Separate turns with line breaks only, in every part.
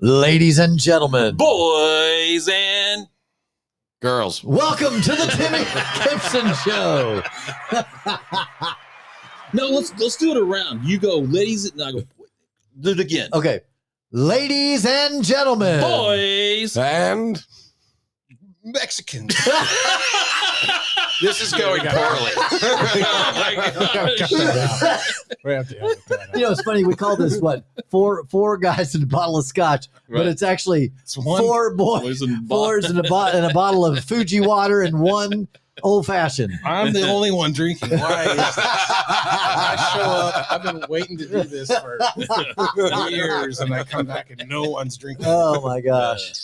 Ladies and gentlemen,
boys and
Girls.
welcome to the Timmy Gibson Show.
no, let's let's do it around. You go, ladies, and I go. Do it again,
Okay, ladies and gentlemen,
boys.
And
Mexicans.
this is going poorly.
oh my gosh.
we have to edit that out.
You know, it's funny. We call this what four four guys in a bottle of scotch, but
Right.
it's actually
It's one.
four boys,
Boys and
fours in a, bo- and a bottle of Fuji water and one old fashioned.
I'm the only one drinking. Why is this? I show up. I've been waiting to do this for years, and I come back and no one's drinking.
Oh my gosh! Uh,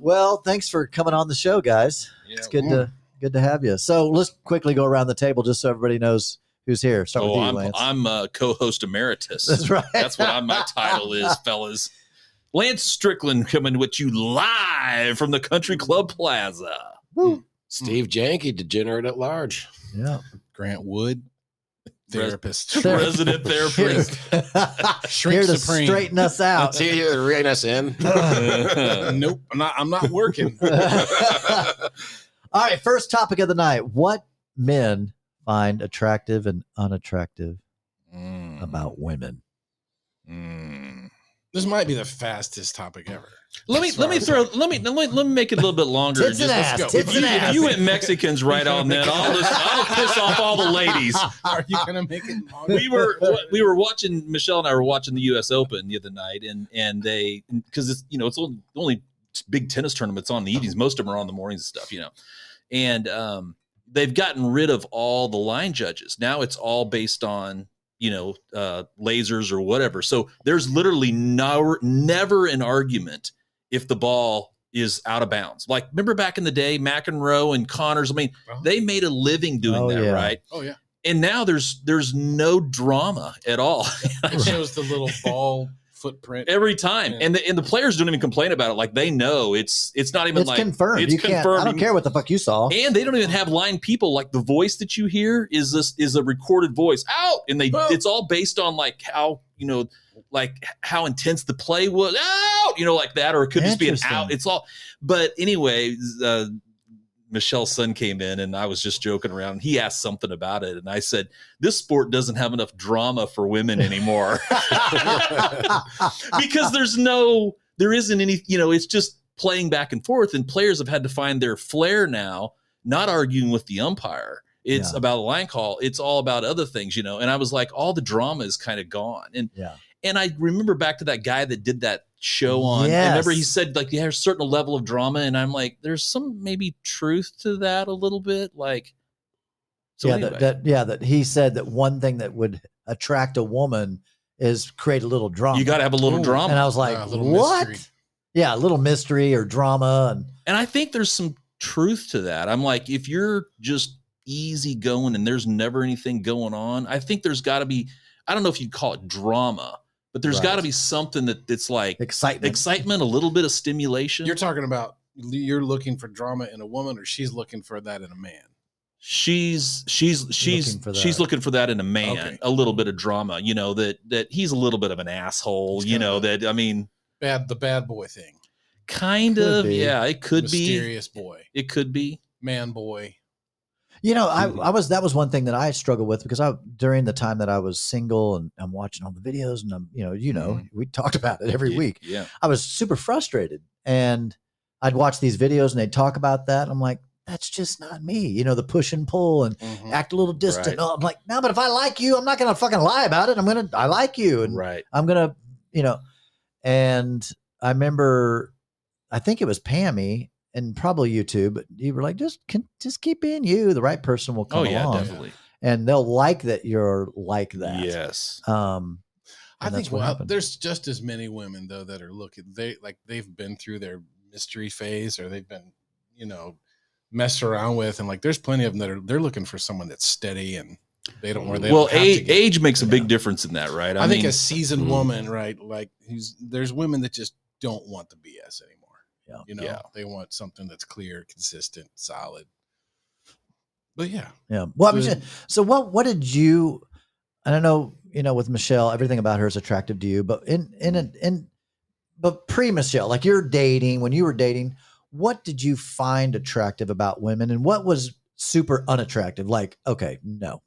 Well, thanks for coming on the show, guys. It's good to good to have you. So let's quickly go around the table just so everybody knows who's here. Start
Oh,
with you,
I'm
Lance.
I'm uh, co-host emeritus.
That's right.
That's what I'm, my title is, fellas. Lance Strickland coming with you live from the Country Club Plaza. Woo.
Steve Jahnke, degenerate at large.
yeah.
Grant Wood, therapist,
There-
Resident therapist.
shrink
here to
supreme.
straighten us out.
Let's see you rein us in.
nope, I'm not. I'm not working.
All right, first topic of the night. What men find attractive and unattractive
Mm,
about women?
mm.
This might be the fastest topic ever.
Let me
As
let me throw let me let me, let me make it a little bit longer.
Tits and
Just-
ass.
go.
Tits
if,
and
you,
ass.
if you went Mexicans right on that, I'll just I'll piss off all the ladies.
Are you gonna make it longer?
We were we were watching Michelle and I were watching the U.S. Open the other night, and and they because it's you know it's only, only big tennis tournaments on the evenings. Most of them are on the mornings and stuff, you know, and um, they've gotten rid of all the line judges. Now it's all based on you know uh, lasers or whatever. So there's literally no never an argument if the ball is out of bounds. Like remember back in the day, McEnroe and Connors. I mean,
Uh-huh.
they made a living doing
Oh,
that,
yeah.
right?
Oh yeah,
and now there's there's no drama at all
it shows the little ball footprint.
every time
Yeah.
and the and the players don't even complain about it like they know it's it's not even
It's
like
confirmed.
it's
you can't. I don't care what the fuck you saw.
and they don't even have line people like the voice that you hear is this is a recorded voice out and they
Oh.
it's all based on like how you know like how intense the play was out you know like that or it could just be an out it's all but anyway uh Michelle's son came in and I was just joking around. He asked something about it, and I said, "This sport doesn't have enough drama for women anymore." because there's no there isn't any you know it's just playing back and forth and players have had to find their flair now not arguing with the umpire it's
Yeah.
about a line call it's all about other things you know and i was like all the drama is kind of gone and
yeah.
And i remember back to that guy that did that show on
Yes.
I remember he said like there's a certain level of drama and i'm like there's some maybe truth to that a little bit like so
yeah,
anyway.
that, that yeah that he said that one thing that would attract a woman is create a little drama.
you got to have a little
Ooh.
drama
and I was like,
Yeah, a little
what?
mystery.
Yeah, a little mystery or drama, and
And I think there's some truth to that. I'm like, if you're just easy going and there's never anything going on, I think there's got to be, I don't know if you'd call it drama, but there's
Right.
got to be something that that's like
excitement.
excitement, a little bit of stimulation.
You're talking about you're looking for drama in a woman, or she's looking for that in a man.
she's she's she's
Looking for
she's
that.
looking for that in a man,
Okay.
a little bit of drama, you know, that that he's a little bit of an asshole,
He's
you know, that I mean,
Bad, the bad boy thing.
kind
Could
of,
be.
yeah, it could be.
Mysterious boy,
It could be.
man boy.
You know, I,
Mhm.
I was that was one thing that I struggled with because I during the time that I was single and I'm watching all the videos and I'm you know you know we talked about it every
Yeah,
week.
Yeah.
I was super frustrated and I'd watch these videos and they'd talk about that. I'm like, that's just not me. You know, the push and pull and
Mhm.
act a little distant.
Right.
Oh, I'm like, no, but if I like you, I'm not gonna fucking lie about it. I'm gonna I like you and
Right.
I'm gonna, you know, and I remember, I think it was Pammy and probably you too, but you were like, just can just keep being you. The right person will come
Oh yeah,
along,
definitely.
and they'll like that you're like that.
Yes.
Um,
I think well,
happened.
there's just as many women though that are looking. They like they've been through their mystery phase, or they've been, you know, messed around with, and like there's plenty of them that are they're looking for someone that's steady and they don't. Where they
well,
don't
age,
get-
age makes a big
Yeah.
difference in that, right?
I, think
mean,
a seasoned
Mm.
woman, right? Like who's there's women that just don't want the BS anymore.
Yeah.
You know,
Yeah.
they want something that's clear, consistent, solid. But yeah,
yeah. Well, I mean,
So-
so what? What did you? I don't know. You know, with Michelle, everything about her is attractive to you, but in in a, in but pre Michelle, like you're dating, when you were dating, what did you find attractive about women and what was super unattractive? Like, okay, no.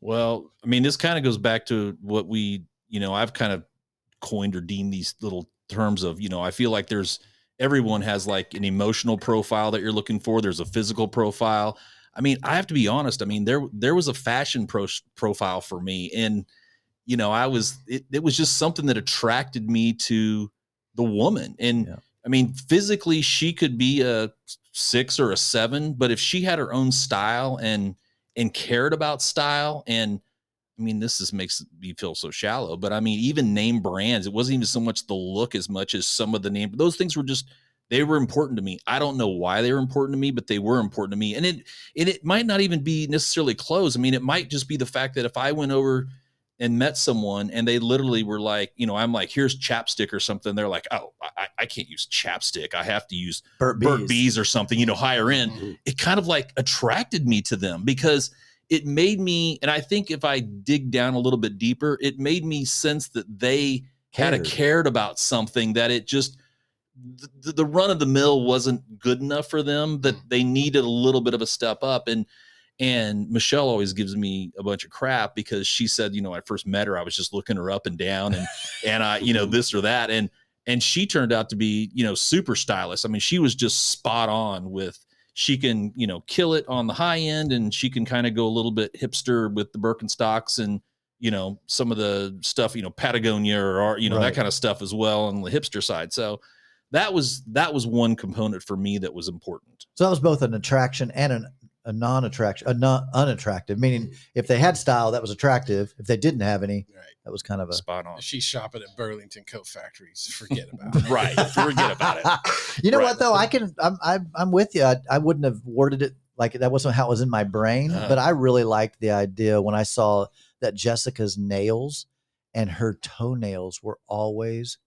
Well, I mean, this kind of goes back to what we, you know, I've kind of coined or deemed these little terms of, you know, I feel like there's everyone has like an emotional profile that you're looking for. There's a physical profile. I mean, I have to be honest. I mean, there there was a fashion pro- profile for me, and you know, I was it, it was just something that attracted me to the woman. And
Yeah.
I mean, physically, she could be a six or a seven, but if she had her own style and and cared about style and I mean, this just makes me feel so shallow, but I mean, even name brands, it wasn't even so much the look as much as some of the name. Those things were just they were important to me. I don't know why they were important to me, but they were important to me. And it and it might not even be necessarily clothes. I mean, it might just be the fact that if I went over and met someone and they literally were like, you know, I'm like, here's chapstick or something. They're like, oh, I, I can't use chapstick. I have to use
Burt Bees.
Burt Bees or something, you know, higher end
Mhm.
it kind of like attracted me to them because it made me and i think if i dig down a little bit deeper it made me sense that they kind of
Cared.
about something that it just the, the run of the mill wasn't good enough for them that they needed a little bit of a step up. And and michelle always gives me a bunch of crap because she said you know i first met her i was just looking her up and down and and i you know this or that. And and she turned out to be you know super stylish i mean she was just spot on with she can you know kill it on the high end and she can kind of go a little bit hipster with the birkenstocks and you know some of the stuff you know patagonia or, you know
Right.
that kind of stuff as well on the hipster side so that was that was one component for me that was important
So that was both an attraction and an, a non-attraction, a non unattractive. Meaning, if they had style, that was attractive. If they didn't have any,
Right.
that was kind of a
spot on
she's shopping at Burlington Coat Factories, forget about it.
right forget about it
you know
Right.
what though? I can. I'm. I'm, I'm with you. I, I wouldn't have worded it like that. Wasn't how it was in my brain.
Uh-huh.
But I really liked the idea when I saw that Jessica's nails and her toenails were always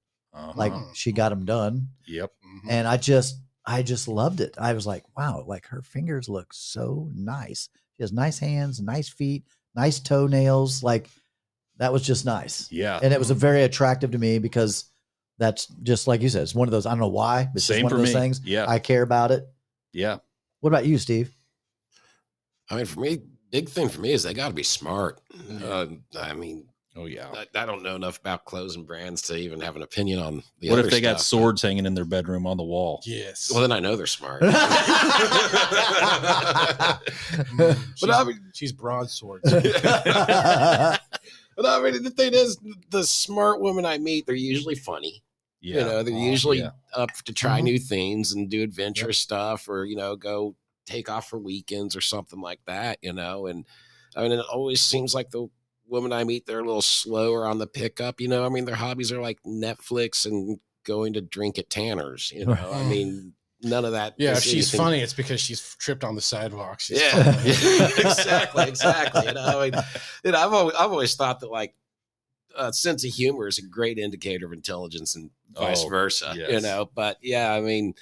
like
Uh-huh.
she got them done,
yep
Mhm.
and I just, I just loved it. I was like, wow, like her fingers look so nice. She has nice hands, nice feet, nice toenails. Like that was just nice,
yeah
and it was very attractive to me because. That's just like you said. It's one of those. I don't know why. It's just
same
one
for
of those
me
things.
yeah
I care about it.
yeah
What about you, Steve?
I mean, for me, big thing for me is they got to be smart.
Yeah.
Uh, I mean,
oh yeah
I, I don't know enough about clothes and brands to even have an opinion on the
what
other
if they got
stuff, but-
swords hanging in their bedroom on the wall
Yes.
Well, then I know they're smart.
Mm,
but
she's,
I mean,
she's broadsword.
but I mean, the thing is, the smart women I meet, they're usually funny.
yeah
You know, they're
Oh,
usually
yeah.
up to try
Mhm.
new things and do adventurous stuff, or you know, go take off for weekends or something like that. You know, and I mean, it always seems like the women I meet, they're a little slower on the pickup. You know, I mean, their hobbies are like Netflix and going to drink at Tanner's. You know, I mean, none of that.
Yeah, if she's
anything-
funny, it's because she's tripped on the sidewalk. She's
Yeah, exactly, exactly. You know, I mean, you know, I've always, I've always thought that like a sense of humor is a great indicator of intelligence and vice
Oh,
versa. You know, but yeah, I mean,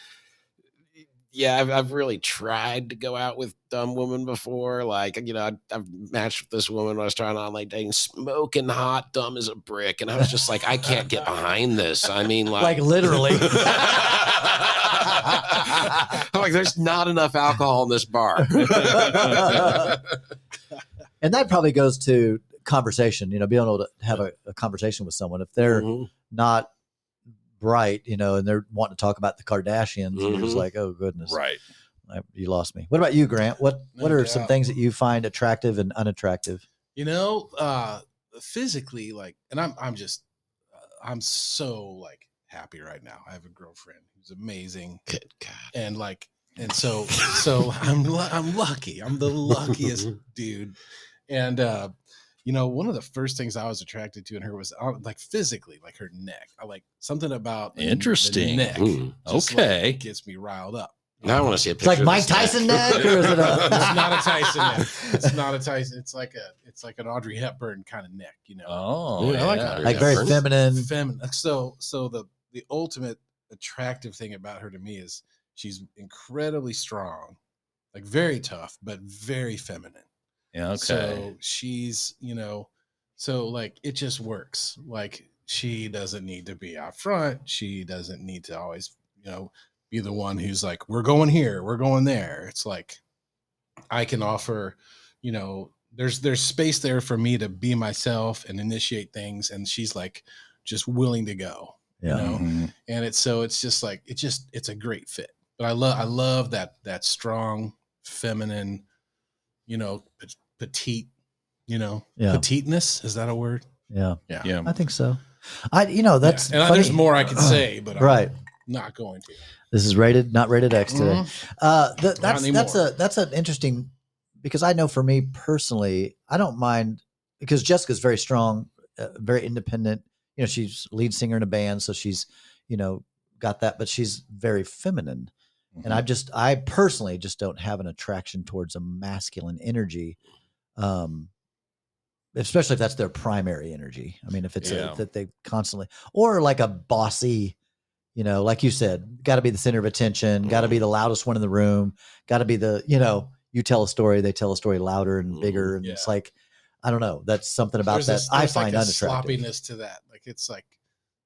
yeah, I've, I've really tried to go out with dumb woman before. Like, you know, I, I've matched with this woman when I was trying on like dating, smoking hot, dumb as a brick, and I was just like, I can't get behind this. I mean, like,
like literally.
I'm like, there's not enough alcohol in this bar.
and that probably goes to conversation. You know, being able to have a, a conversation with someone if they're
Mhm.
not bright, you know, and they're wanting to talk about the Kardashians. You're just
Mhm.
like, oh goodness,
right
I- you lost me. What about you, Grant? What
No
What are some things that you find attractive and unattractive?
You know, uh physically, like, and I'm I'm just uh, I'm so like happy right now. I have a girlfriend who's amazing,
Good God.
and like, and so so I'm I'm lucky. I'm the luckiest dude, and uh you know, one of the first things I was attracted to in her was uh, like physically, like her neck. I like something about
Interesting.
neck.
Mm.
just, like,
Okay.
gets me riled up.
Now I want to see a picture.
It's
picture.
like Mike Tyson neck, or is it a?
It's not a Tyson neck. It's not a Tyson. It's like a it's like an Audrey Hepburn kind of neck, you know.
oh
Yeah, I like
yeah.
Audrey
like very feminine.
feminine. So so the the ultimate attractive thing about her to me is she's incredibly strong, like very tough, but very feminine.
yeah okay
So she's, you know, so like it just works. Like she doesn't need to be out front. She doesn't need to always, you know, be the one who's like, we're going here, we're going there. It's like I can offer, you know, there's there's space there for me to be myself and initiate things, and she's like just willing to go.
Yeah.
You know?
Mhm.
and it's so it's just like it just it's a great fit but i love i love that that strong feminine you know petite you know
Yeah.
petiteness is that a word
Yeah.
yeah
Yeah.
I think so. I, you know, that's
Yeah. and I- there's more i could say but I'm
right.
not going to
This is rated, not rated X today.
Mhm.
Uh, th- that's that's a that's an interesting because I know for me personally, I don't mind because Jessica's very strong, uh, very independent. You know, she's lead singer in a band, so she's you know got that, but she's very feminine.
Mm-hmm.
And I just, I personally just don't have an attraction towards a masculine energy, um, especially if that's their primary energy. I mean, if it's
Yeah.
a, that they constantly, or like a bossy, you know, like you said, got to be the center of attention, got to be mm-hmm. the loudest one in the room, got to be the, you know, mm-hmm. you tell a story, they tell a story louder and bigger, mm-hmm. and it's like, I don't know, that's something about
There's
that
this-
I find
like a
unattractive.
sloppiness to that like it's like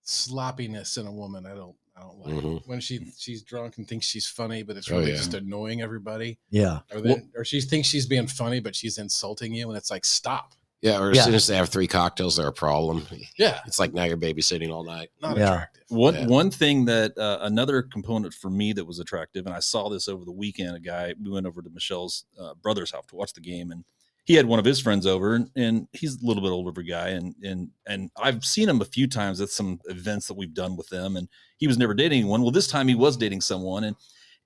sloppiness in a woman i don't i don't like
Mhm.
when she she's drunk and thinks she's funny but it's
Oh,
really
yeah.
just annoying everybody
Yeah,
or then or she thinks she's being funny but she's insulting you and it's like stop
Yeah, or as
Yeah.
soon as they have three cocktails, they're a problem.
yeah
It's like now you're babysitting all night.
not
Yeah.
attractive
One
Yeah.
one thing that uh, another component for me that was attractive, and I saw this over the weekend. A guy we went over to Michelle's uh, brother's house to watch the game, and he had one of his friends over, and, and he's a little bit older of a guy, and and and I've seen him a few times at some events that we've done with them, and he was never dating anyone. Well, this time he was dating someone, and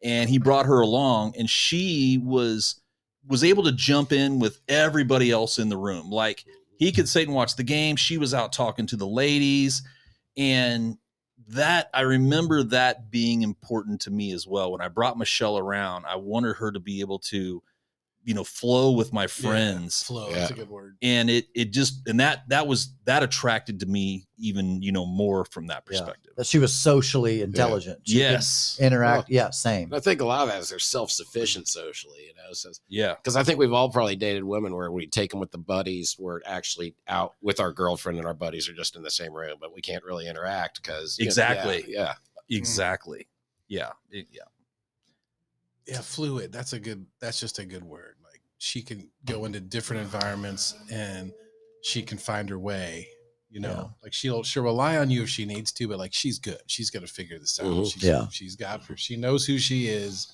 and he brought her along, and she was was able to jump in with everybody else in the room, like he could sit and watch the game. She was out talking to the ladies. And that, I remember that being important to me as well. When I brought Michelle around, I wanted her to be able to, you know, flow with my friends.
flow
Yeah.
that's a good word
And it, it just, and that, that was, that attracted to me even, you know, more from that
Yeah.
perspective.
that she was socially intelligent. She
Yes.
interact. yeah, same.
I think a lot of that is they're self sufficient socially, you know. So
Yeah.
because I think we've all probably dated women where we take them with the buddies, we're actually out with our girlfriend and our buddies are just in the same room, but we can't really interact because
Exactly.
Yeah,
Exactly. Yeah. It- yeah.
Yeah fluid that's a good that's just a good word like she can go into different environments and she can find her way you know
Yeah.
like she'll she'll rely on you if she needs to but like she's good she's gonna figure this out
Mhm.
she's,
Yeah.
she's got her she knows who she is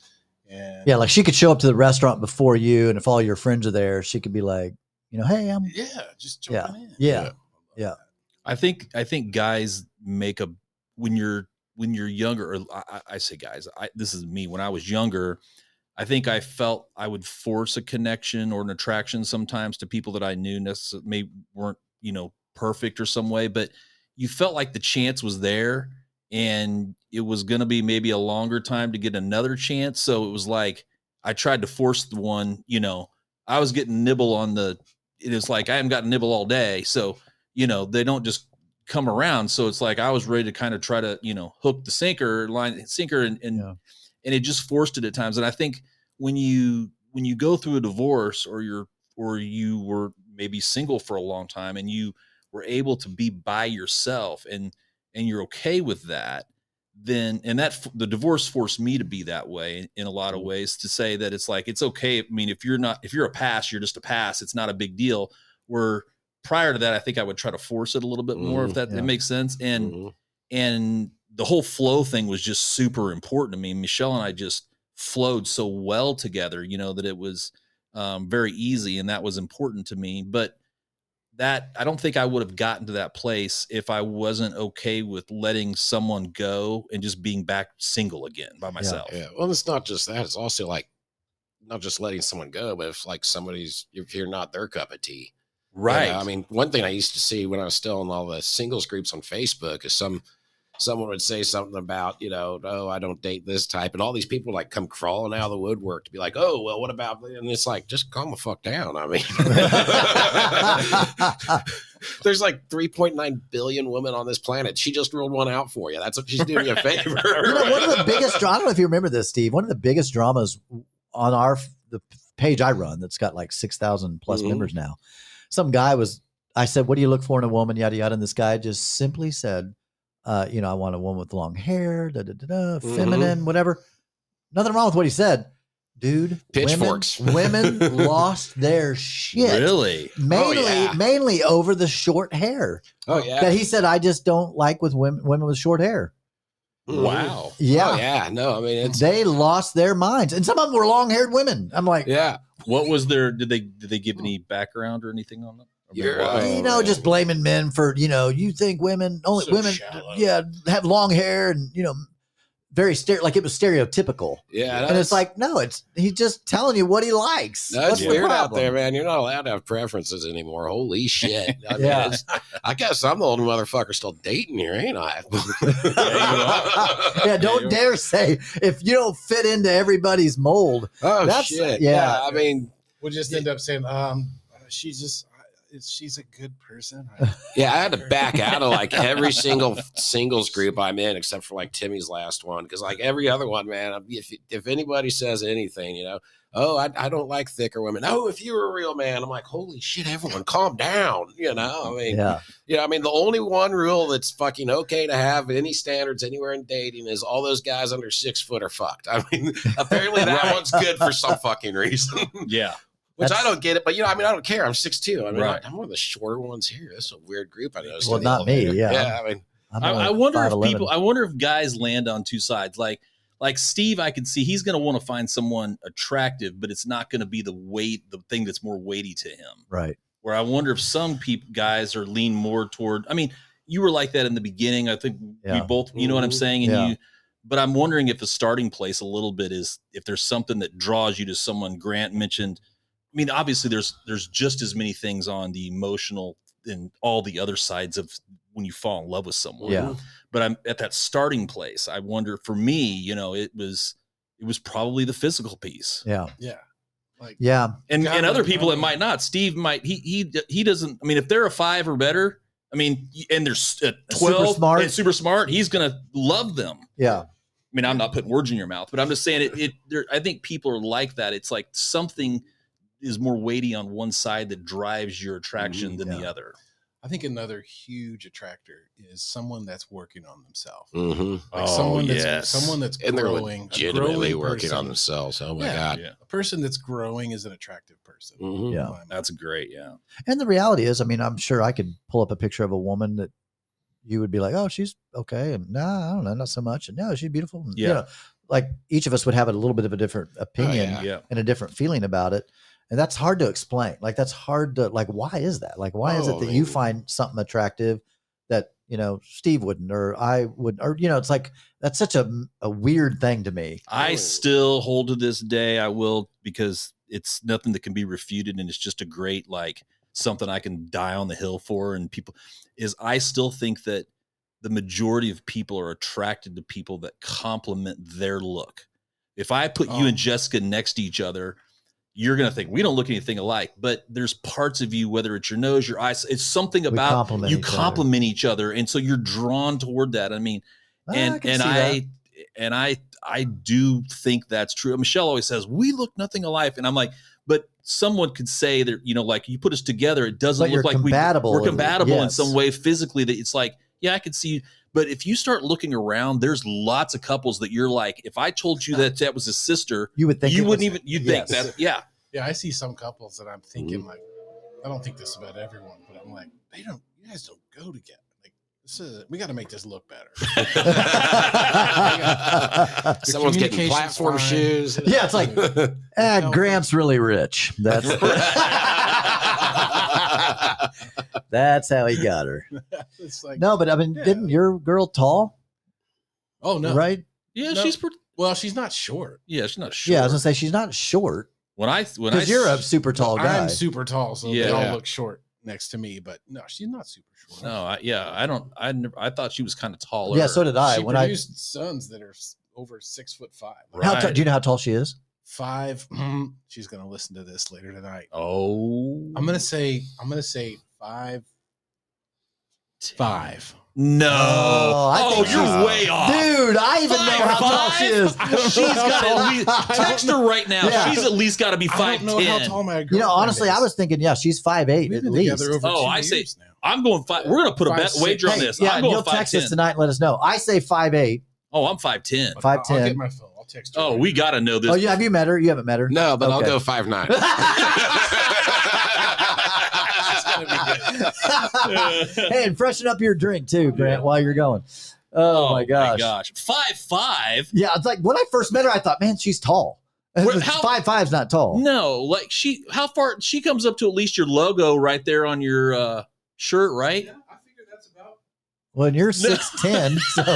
and
Yeah, like she could show up to the restaurant before you, and if all your friends are there, she could be like, you know, hey, I'm
yeah just
Yeah.
jumping in
yeah,
Yeah.
I think I think guys make a when you're when you're younger. Or I, I say guys. I, this is me. When I was younger, I think I mm-hmm. felt I would force a connection or an attraction sometimes to people that I knew necessarily maybe weren't you know perfect or some way, but you felt like the chance was there and it was going to be maybe a longer time to get another chance. So it was like I tried to force the one. You know, I was getting nibble on the. It is like I haven't gotten nibble all day, so you know they don't just come around. So it's like i was ready to kind of try to you know hook the sinker line sinker and and,
Yeah.
and it just forced it at times. And i think when you when you go through a divorce or you're or you were maybe single for a long time and you were able to be by yourself and and you're okay with that then and that the divorce forced me to be that way in, a lot of mm-hmm. ways to say that it's like it's okay. I mean if you're not if you're a pass you're just a pass it's not a big deal. Where prior to that i think i would try to force it a little bit more if
Mhm.
that,
Yeah.
that makes sense and
Mhm.
and the whole flow thing was just super important to me michelle and i just flowed so well together you know that it was um, very easy and that was important to me but that i don't think i would have gotten to that place if i wasn't okay with letting someone go and just being back single again by myself
Yeah. Well, it's not just that. It's also like not just letting someone go, but if like somebody's if you're not their cup of tea. You know?
right
I mean, one thing I used to see when I was still in all the singles groups on Facebook is some someone would say something about, you know, oh, I don't date this type. And all these people like come crawling out of the woodwork to be like, oh, well, what about and it's like, just calm the fuck down. I mean there's like 3.9 billion women on this planet. She just ruled one out for you. That's what she's doing you a favor.
You know, one of the biggest. I don't know if you remember this, Steve. One of the biggest dramas on our the page I run that's got like six thousand plus
Mhm.
members now. Some guy was I said, "What do you look for in a woman?" Yada yada. And this guy just simply said, uh, "You know, I want a woman with long hair, da da da da,
Mhm.
feminine, whatever." Nothing wrong with what he said, dude.
Pitchforks.
Women, women lost their shit.
Really?
Mainly,
yeah.
mainly over the short hair.
Oh yeah.
That he said, "I just don't like with women, women with short hair."
Wow.
Yeah.
Oh yeah. No, I mean it's
They lost their minds, and some of them were long-haired women. I'm like,
yeah.
What was their? Did they did they give any background or anything on them? I mean,
You're,
what-
uh,
you know, just blaming men for you know, you think women only
So
women,
shallow.
yeah, have long hair and you know, very stereo, like it was stereotypical.
Yeah.
and it's like, no, it's he's just telling you what he likes.
No, it's
the
weird out there, man. You're not allowed to have preferences anymore. Holy shit! I
Yeah.
it's- I guess I'm the only motherfucker still dating here, ain't I?
yeah, don't dare say if you don't fit into everybody's mold.
Oh
That's-
shit!
yeah.
Yeah. I mean,
We'll just end up saying, um, she's just, is she's a good person.
yeah, I had to back out of like every single singles group I'm in, except for like Timmy's last one, because like every other one, man, if if anybody says anything, you know, oh, I, I don't like thicker women. Oh, if you were a real man, I'm like, holy shit, everyone, calm down. You know, I mean,
Yeah,
Yeah, I mean, the only one rule that's fucking okay to have any standards anywhere in dating is all those guys under six foot are fucked. I mean, apparently that
Right.
one's good for some fucking reason,
Yeah.
Which
That's-
I don't get it. But you know, I mean, I don't care. I'm six two. I mean,
Right.
I'm one of the shorter ones here. That's a weird group. I know.
Well, not me,
elevator.
yeah.
yeah. I mean,
I'm
I,
only
I wonder if
5'11".
people. I wonder if guys land on two sides. Like like Steve, I could see he's going to want to find someone attractive, but it's not going to be the weight, the thing that's more weighty to him.
right?
Where I wonder if some people guys are lean more toward. I mean, you were like that in the beginning. I think we both. You know what I'm
Mhm.
saying? And
Yeah.
you. But I'm wondering if the starting place a little bit is if there's something that draws you to someone. Grant mentioned. I mean, obviously, there's there's just as many things on the emotional and all the other sides of when you fall in love with someone
Yeah.
but I'm at that starting place. I wonder for me, you know, it was it was probably the physical piece.
Yeah,
yeah. Like,
yeah,
And
God,
and other people it might not. Steve might he he he doesn't I mean if they're a 5 or better, I mean and they're s- uh,
Super
12
smart.
and super smart, he's going to love them.
yeah.
I mean, I'm not putting words in your mouth, but I'm just saying it it there I think people are like that. It's like something is more weighty on one side that drives your attraction
Mhm,
than the other.
I think another huge attractor is someone that's working on themselves.
mhm.
Like
Oh,
someone that's
yes.
someone that's
and they're
growing,
legitimately
growing
working on themselves. Oh my
Yeah.
god.
Yeah.
A person that's growing is an attractive person.
Mhm.
Yeah.
in my mind.
That's great, yeah.
And the reality is, I mean, I'm sure I could pull up a picture of a woman that you would be like, oh, she's okay. And nah, I don't know, not so much. And no, she's beautiful. And, you
Yeah.
know, like each of us would have a little bit of a different opinion
yeah.
Yeah.
and a different feeling about it. And that's hard to explain. Like, that's hard to, like, why is that? Like, why is
Oh,
it that
I
you find something attractive that, you know, Steve wouldn't or I wouldn't or, you know, it's like, that's such a, a weird thing to me.
I
Oh.
still hold to this day. I will because it's nothing that can be refuted, and it's just a great like something I can die on the hill for. And people is I still think that the majority of people are attracted to people that complement their look. If I put you
Oh.
and Jessica next to each other, you're gonna think we don't look anything alike. But there's parts of you, whether it's your nose, your eyes, it's something about
complement
you
each other.
complement each other, and so you're drawn toward that. I mean,
Ah,
and
can
and
see that.
I and I I do think that's true. Michelle always says we look nothing alike, and I'm like, but someone could say that you know, like you put us together, it doesn't
But
look like
compatible
we,
in-
we're compatible in
yes.
some way physically. That it's like, yeah, I could see. you. But if you start looking around, there's lots of couples that you're like, if I told you that that was his sister,
you would think
you wouldn't even you'd
yes.
think that, yeah,
Yeah, I see some couples that I'm thinking
Mhm.
like, I don't think this about everyone, but I'm like, they don't, you guys don't go together. Like, this is, we got to make this look better.
Someone's getting platform
fine.
shoes.
Yeah, it's like, ah,
No.
Grant's really rich. That's that's how he got her.
it's like,
No, but I mean,
Yeah.
didn't your girl tall?
oh no,
Right?
yeah,
No.
she's pretty.
Well, she's not short.
Yeah, she's not sure.
Yeah, I was gonna say she's not short
when I when I
because you're a super tall guy.
I'm super tall, so they all look short next to me. But no, she's not super short.
no, I, yeah, I don't. I never, I thought she was kind of taller.
yeah, so did I.
she
when I
produced sons that are over six foot five. Like,
how t- do you know how tall she is?
Five. Mm-hmm. she's gonna listen to this later tonight.
Oh,
I'm gonna say. I'm gonna say five. Five.
No.
Oh, I
Oh,
think
you're
she's-
way off.
Dude, I even know
Five,
how tall she is.
five? She's got at least text her right now.
Yeah.
She's at least got to be
I don't know how
ten.
tall my
You know,
girlfriend
honestly, I
is.
was thinking, yeah, she's five eight
We've
at
been
least.
together over
Oh,
two
I say-
years now.
I'm going five. We're gonna put a
Five,
bet
six.
wager on
Hey,
this.
yeah,
I'm going
you'll
five
text us
ten.
tonight and let us know. I say five eight.
Oh, I'm five ten.
But
Five,
I'll, I'll
ten.
get my phone. I'll text her.
Oh,
right
we got to know this.
Oh, you have you met her? You haven't met her?
No, but I'll
Okay.
go five nine.
hey, and freshen up your drink too, Grant, while you're going. Oh, my gosh.
Five five.
Yeah, it's like when I first met her, I thought, man, she's tall.
Where- how-
five five's not tall.
No, like she. How far? She comes up to at least your logo right there on your uh, shirt, right?
Yeah, I figure that's about.
When you're six ten, so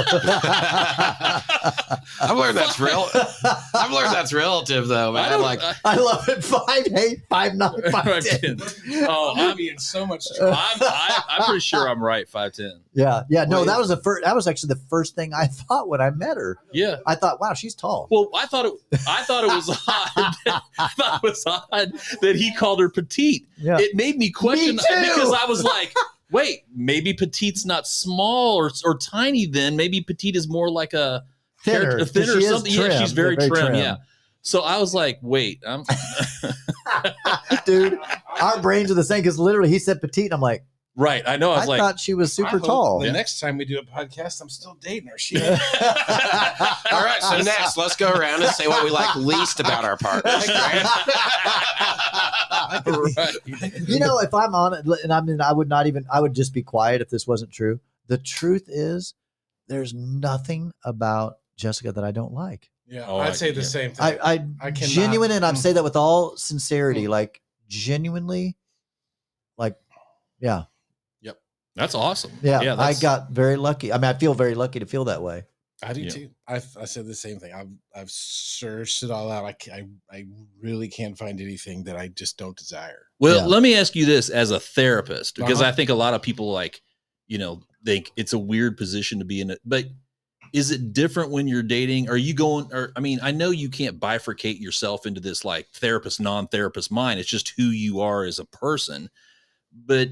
I've learned that's real. I've learned that's relative though, man.
don't
Like
I-
I love it. Five eight, five nine, five
Five
ten.
ten. Oh,
I'm
I'm,
being so much.
I'm, I, I'm pretty sure I'm right. Five ten.
Yeah, yeah. No,
Wait.
that was the first. That was actually the first thing I thought when I met her.
Yeah.
I thought, wow, she's tall.
Well, I thought it. I thought it was odd. that- I thought it was odd that he called her petite.
Yeah,
It made me question
too.
because I was like, wait, maybe petite's not small or or tiny. Then maybe petite is more like a
thinner,
a thinner or something. yeah, she's very,
very
trim,
trim.
Yeah. So I was like, wait, I'm
dude. Our brains are the same because literally he said petite. And I'm like,
right. I know. I
I,
was like,
thought she was super
hope
tall.
The
Yeah.
next time we do a podcast, I'm still dating her. She.
all right, so next let's go around and say what we like least about our partners.
right.
you know, if I'm on it, and I mean, I would not even, I would just be quiet if this wasn't true. The truth is, there's nothing about Jessica that I don't like.
Yeah,
Oh, I-
I'd say the
yeah.
same thing.
I, I,
I cannot-
genuine, and I
Mm.
say that with all sincerity, like genuinely, like, yeah,
That's awesome.
yeah. I
that's-
got very lucky. I mean, I feel very lucky to feel that way.
I do
Yeah.
too. I I said the same thing. I've I've searched it all out. I I, I really can't find anything that I just don't desire.
Well,
Yeah.
let me ask you this as a therapist, because
Uh-huh.
I think a lot of people like, you know, think it's a weird position to be in it. But is it different when you're dating? Are you going or I mean, I know you can't bifurcate yourself into this like therapist, non-therapist mind. It's just who you are as a person. But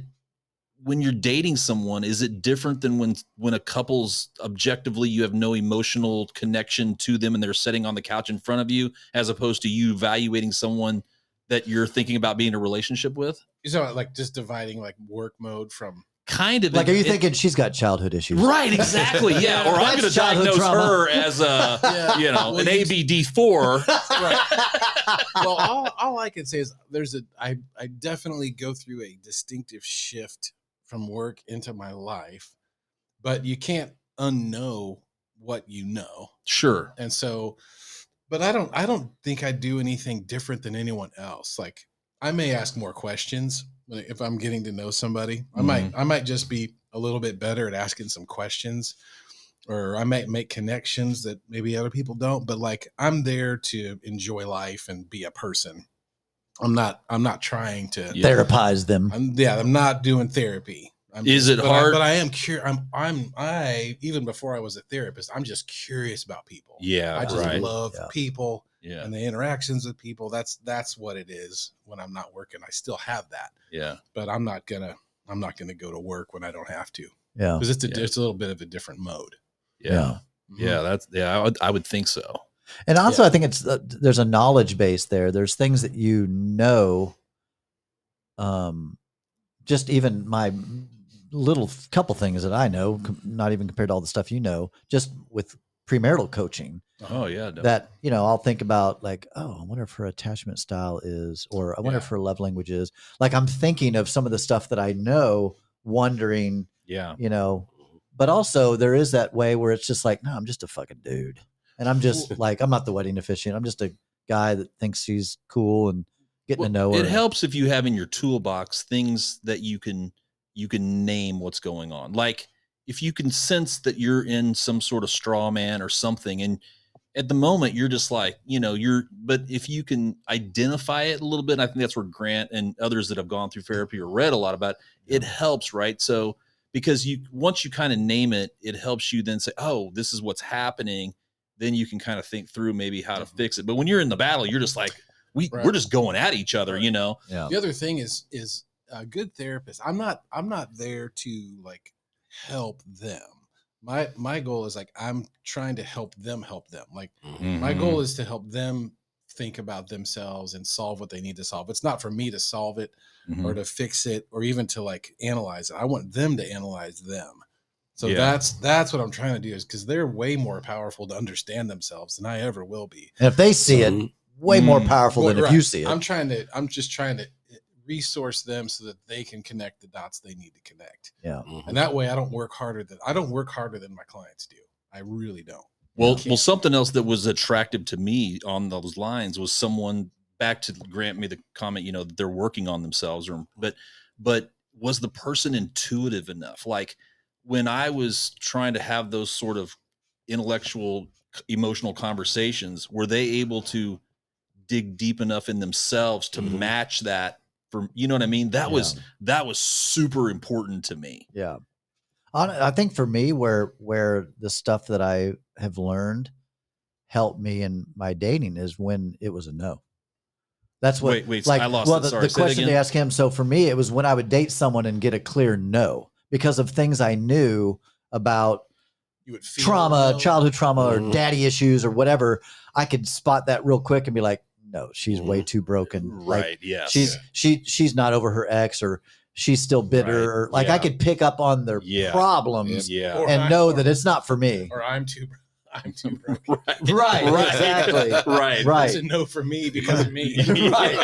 when you're dating someone, is it different than when when a couple's objectively you have no emotional connection to them and they're sitting on the couch in front of you, as opposed to you evaluating someone that you're thinking about being in a relationship with?
You know, like just dividing like work mode from.
Kind of.
Like, are you
it-
thinking she's got childhood issues?
Right, exactly. Yeah. Or I'm going to
childhood
diagnose
trauma.
her as a,
Yeah.
you know,
Well,
an
you-
ABD4.
well, all, all I can say is there's a I I definitely go through a distinctive shift from work into my life, but you can't unknow what you know.
Sure.
and so but i don't i don't think i do anything different than anyone else like i may ask more questions if i'm getting to know somebody i might mm-hmm. i might just be a little bit better at asking some questions or i might make connections that maybe other people don't but like i'm there to enjoy life and be a person i'm not i'm not trying to
Yeah.
Therapize them.
i'm yeah i'm not doing therapy I'm
Is it
but
hard-
I, but i am curious i'm i'm i even before i was a therapist i'm just curious about people
Yeah.
I just
right.
love
Yeah.
people
yeah.
and the interactions with people. That's that's what it is when I'm not working. I still have that,
Yeah.
but I'm not gonna I'm not gonna go to work when I don't have to
Yeah.
because it's a
Yeah.
it's a little bit of a different mode.
Yeah.
Yeah.
Yeah. That's, yeah. I would, I would think so.
And also, I think it's uh, there's a knowledge base there. There's things that you know. Um, just even my little couple things that I know, com- not even compared to all the stuff you know, just with premarital coaching.
Oh, yeah. definitely.
That you know, I'll think about like, oh, I wonder if her attachment style is, or I wonder if her love language is. Like, I'm thinking of some of the stuff that I know, wondering,
yeah.
you know, but also there is that way where it's just like, no, I'm just a fucking dude. And I'm just like, I'm not the wedding officiant. I'm just a guy that thinks she's cool and getting
Well,
to know her.
It helps if you have in your toolbox things that you can you can name what's going on. Like if you can sense that you're in some sort of straw man or something and at the moment you're just like, you know, you're but if you can identify it a little bit, I think that's where Grant and others that have gone through therapy or read a lot about it helps, right? So because you once you kind of name it, it helps you then say, "Oh, this is what's happening." Then you can kind of think through maybe how to fix it. But when you're in the battle, you're just like, we
Right.
we're just going at each other,
Right.
you know.
yeah.
The other thing is is a good therapist. I'm not I'm not there to like help them. My my goal is like I'm trying to help them help them. Like
Mhm.
my goal is to help them think about themselves and solve what they need to solve. It's not for me to solve it
Mhm.
or to fix it or even to like analyze it. I want them to analyze them. So
Yeah.
that's that's what I'm trying to do is because they're way more powerful to understand themselves than I ever will be.
And if they see it,
Mhm.
way more
Mm.
powerful than
Well,
if you see it.
I'm trying to I'm just trying to eh, resource them so that they can connect the dots they need to connect.
Mhm.
And that way I don't work harder than I don't work harder than my clients do. I really don't.
Well, well, something else that was attractive to me on those lines was someone back to grant me the comment, you know, that they're working on themselves, or but but was the person intuitive enough? Like when I was trying to have those sort of intellectual, emotional conversations, were they able to dig deep enough in themselves to
Mhm.
match that? For you know what I mean? That was that was super important to me.
Yeah. I think for me, where where the stuff that I have learned helped me in my dating is when it was a no. That's what.
Wait, wait,
like,
I lost
well, the, the question to ask him. So for me, it was when I would date someone and get a clear no because of things I knew about
You would
trauma,
no.
childhood trauma, or daddy issues or whatever. I could spot that real quick and be like, no, she's way
Mhm.
too broken. Like,
Right. Yes.
she's she she's not over her ex or she's still bitter
Right,
or like I could pick up on their
Yeah.
problems
yeah.
Or
and
I-
know
or-
that it's not for me.
or I'm too I'm too broken.
Right.
Right, exactly.
Right.
Right.
It's a no for me because of me.
Right.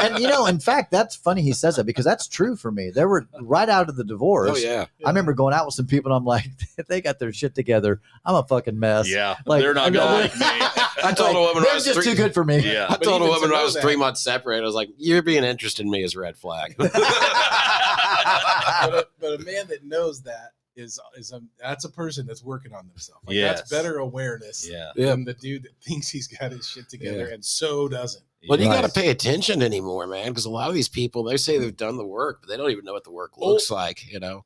And you know, in fact, that's funny he says that because that's true for me. There were right out of the divorce.
Oh yeah.
I remember going out with some people and I'm like, they got their shit together, I'm a fucking mess.
Yeah.
Like
they're not gonna
like-
like me.
I told a woman when I was
just
three-
too good for me.
Yeah.
I told a woman
to
when I was
that-
three months separated. I was like, "You're being interested in me is red flag."
but, a, but a man that knows that is is a that's a person that's working on themselves. Like
Yes.
that's better awareness
Yeah.
Yeah.
than the dude that thinks he's got his shit together and so doesn't.
Well, you got to pay attention anymore, man, because a lot of these people they say they've done the work, but they don't even know what the work
Oh.
looks like. You know,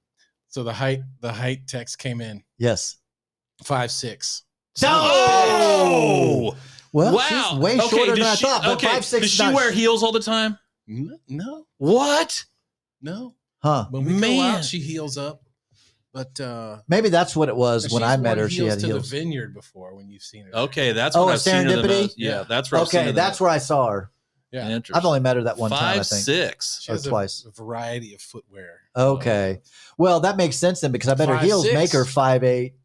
So the height the height text came in
Yes.
five six.
Oh.
Well,
wow.
she's way
Okay,
shorter than
does
I
she-
thought. But
okay,
five six.
Does she
not-
wear heels all the time?
No, no,
what?
no.
Huh?
When we go
Man.
out, she heels up. But uh
Maybe that's what it was when I met
worn
her. She
heels
had
to
heels.
the vineyard before when you've seen her.
Okay, that's
Oh,
when
a
I've seen her
serendipity?
Yeah,
Yeah.
that's where I've seen
Okay,
her
that's where I saw her.
Yeah.
Interesting.
I've only met her that one
Five
time. I think.
six.
She
or
has a,
twice.
a variety of footwear.
Okay. Well, that makes sense then because I bet her heels
six.
make her five eight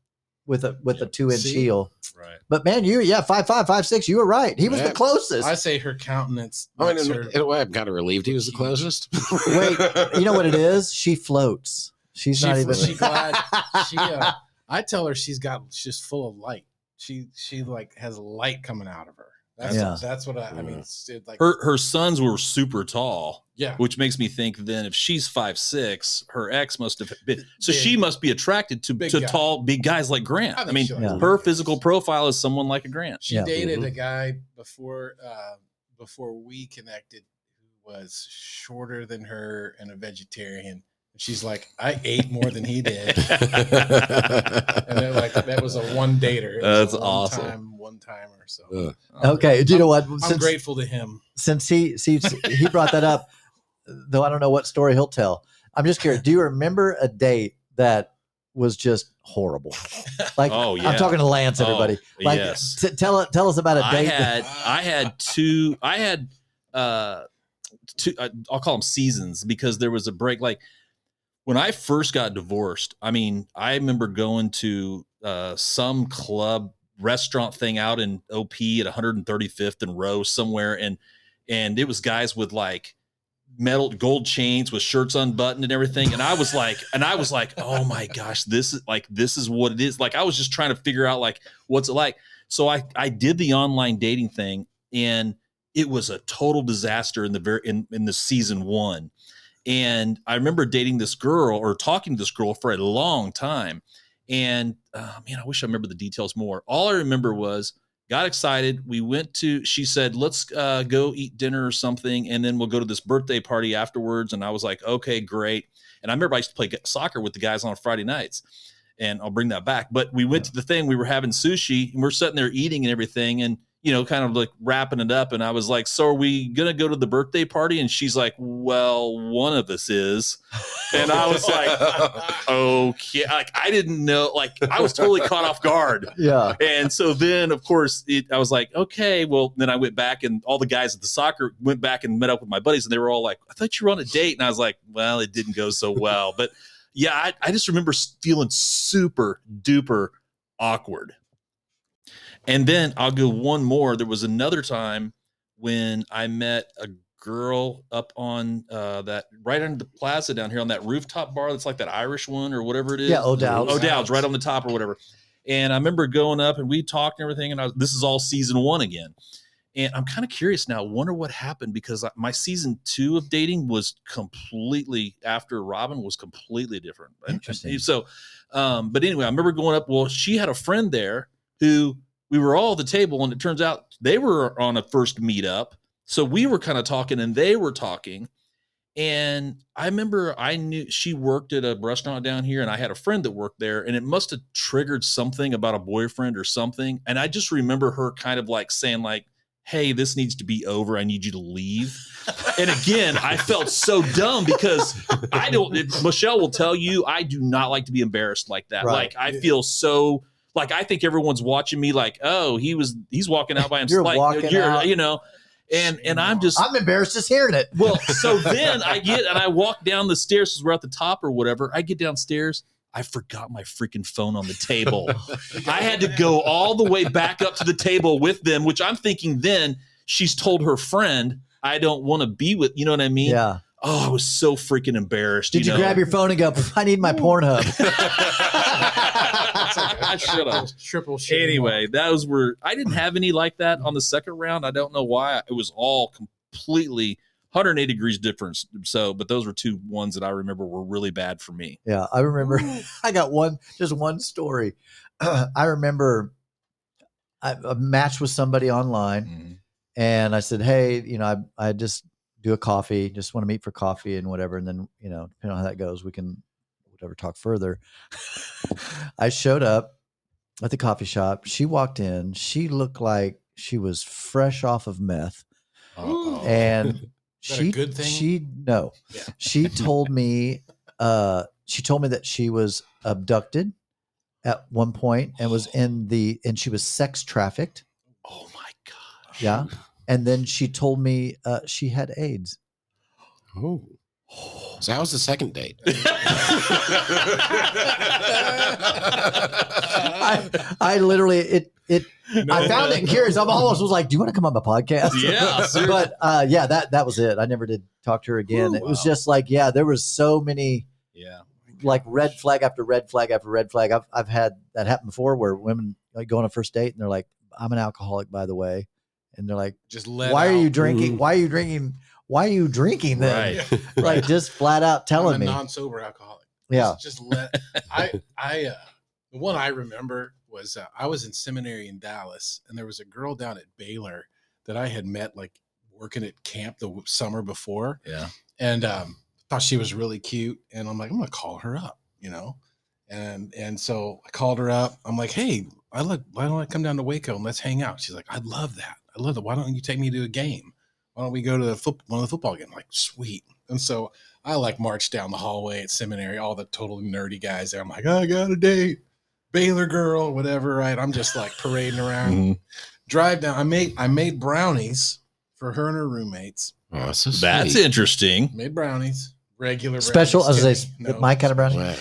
with a with
Yeah.
a two inch
See?
heel.
Right.
But man, you yeah five five five six. You were right. He was
Yeah.
the closest.
I say her countenance.
I mean, in,
her-
in a way, I'm kind of relieved he was the closest.
Wait, you know what it is? She floats. She's
She
not
fl-
even.
she glide- she, uh, I tell her she's got she's full of light. She she like has light coming out of her. That's
Yeah.
that's what I, I mean. It, like
Her her sons were super tall,
yeah,
which makes me think then if she's five six, her ex must have been so
Big.
she must be attracted to to
guy.
tall big guys like Grant.
I
I, mean,
Yeah.
her physical profile is someone like a Grant.
She
Yeah.
dated
Mhm.
a guy before uh, before we connected who was shorter than her and a vegetarian. And she's like, I ate more than he did. and then like that was a one dater.
That's
a one
awesome.
Time, one timer. So
Ugh.
okay. Do you know what?
I'm grateful to him.
since he since he brought that up, though I don't know what story he'll tell. I'm just curious. Do you remember a date that was just horrible? Like
Oh yeah.
I'm talking to Lance,
Oh,
everybody. like
yes.
t- tell tell us about a date.
had I had two I had uh two uh, I'll call them seasons because there was a break like when I first got divorced I mean I remember going to uh some club restaurant thing out in OP at 135th and Roe somewhere and and it was guys with like metal gold chains with shirts unbuttoned and everything and I was like and I was like oh my gosh this is like this is what it is like I was just trying to figure out like what's it like so I I did the online dating thing and it was a total disaster in the very in, in the season one. And I remember dating this girl or talking to this girl for a long time. And uh, man, I wish I remember the details more. All I remember was got excited. We went to, she said, let's uh, go eat dinner or something. And then we'll go to this birthday party afterwards. And I was like, okay, great. And I remember I used to play soccer with the guys on Friday nights and I'll bring that back. But we went to the thing, we were having sushi and we're sitting there eating and everything. And, you know, kind of like wrapping it up. And I was like, So are we going to go to the birthday party? And she's like, Well, one of us is. And I was like, Okay. Like, I didn't know. Like, I was totally caught off guard.
Yeah.
And so then, of course, it, I was like, Okay. Well, then I went back and all the guys at the soccer went back and met up with my buddies. And they were all like, I thought you were on a date. And I was like, Well, it didn't go so well. But yeah, I, I just remember feeling super duper awkward. And then I'll go one more. There was another time when I met a girl up on uh, that right under the plaza down here on that rooftop bar that's like that Irish one or whatever it is.
Yeah, O'Dowd's.
O'Dowd's right on the top or whatever. And I remember going up and we talked and everything. And I, this is all season one again. And I'm kind of curious now. Wonder what happened because my season two of dating was completely after Robin was completely different. And-
Interesting.
So, um, but anyway, I remember going up. Well, she had a friend there who we were all at the table, and it turns out they were on a first meetup. So we were kind of talking, and they were talking. And I remember I knew she worked at a restaurant down here, and I had a friend that worked there, and it must have triggered something about a boyfriend or something. And I just remember her kind of like saying, like, "Hey, this needs to be over. I need you to leave." and again, I felt so dumb because I don't. it- Michelle will tell you I do not like to be embarrassed like that.
Right.
Like I feel so. Like I think everyone's watching me. Like, oh, he was he's walking out by himself.
You're
like,
walking out.
you know, and and I'm just
I'm embarrassed just hearing it.
well, so then I get and I walk down the stairs because we're at the top or whatever. I get downstairs. I forgot my freaking phone on the table. I had to go all the way back up to the table with them, which I'm thinking then she's told her friend, I don't want to be with, you know what I mean?
Yeah.
Oh, I was so freaking embarrassed.
Did you,
know?
grab your phone and go, I need my Pornhub?
I should have.
Triple shit.
Anyway, those were I didn't have any like that on the second round. I don't know why. It was all completely 180 degrees difference. So, but those were two ones that I remember were really bad for me.
Yeah, I remember. I got one, just one story. I remember I, a match with somebody online, mm-hmm. and I said, "Hey, you know, I I just do a coffee, just want to meet for coffee and whatever, and then you know, depending on how that goes, we can whatever talk further." I showed up at the coffee shop. She walked in. She looked like she was fresh off of meth,
Uh-oh.
and
that a
she
good thing?
she no
Yeah.
she told me uh she told me that she was abducted at one point and was in the and she was sex trafficked
Oh my gosh.
yeah and then she told me uh she had aids
Oh. So how was the second date?
i i literally it it i found it curious i'm almost was like do you want to come on my podcast
Yeah,
but uh yeah that that was it i never did talk to her again
Ooh,
it was just like yeah there was so many
Yeah.
like red flag after red flag after red flag. I've I've had that happen before where women like go on a first date and they're like, "I'm an alcoholic, by the way," and they're like,
Just let
"Why are you drinking?
Mhm.
Why are you drinking? Why are you drinking then?"
Right.
Like just flat out telling
I'm
me,
non-sober alcoholic.
yeah,
Just, just let I I uh the one I remember was uh, I was in seminary in Dallas and there was a girl down at Baylor that I had met like working at camp the summer before
Yeah.
and um thought she was really cute and I'm like I'm going to call her up, you know. And and so I called her up. I'm like, "Hey, I look why don't I come down to Waco and let's hang out?" She's like, "I love that. I love that. Why don't you take me to a game? Why don't we go to the foot, one of the football games?" I'm like, "Sweet." And so I like marched down the hallway at seminary, all the totally nerdy guys there. I'm like, I got a date, Baylor girl, whatever. Right? I'm just like parading around.
Mhm.
Drive down. I made I made brownies for her and her roommates.
Oh, that's so
That's interesting.
Made brownies, regular
special. I
brownies.
gonna say
No,
my kind of brownie.
Wow.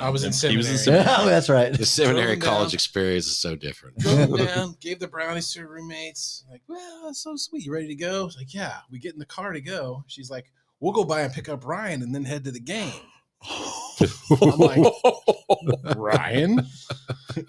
No,
I was in
he was in
seminary.
oh, that's right.
The seminary college
down.
experience is so different.
Drove down, gave the brownies to her roommates. Like, well, that's so sweet. You ready to go? Like, yeah. We get in the car to go. She's like, we'll go by and pick up Ryan and then head to the game. I'm like, Ryan?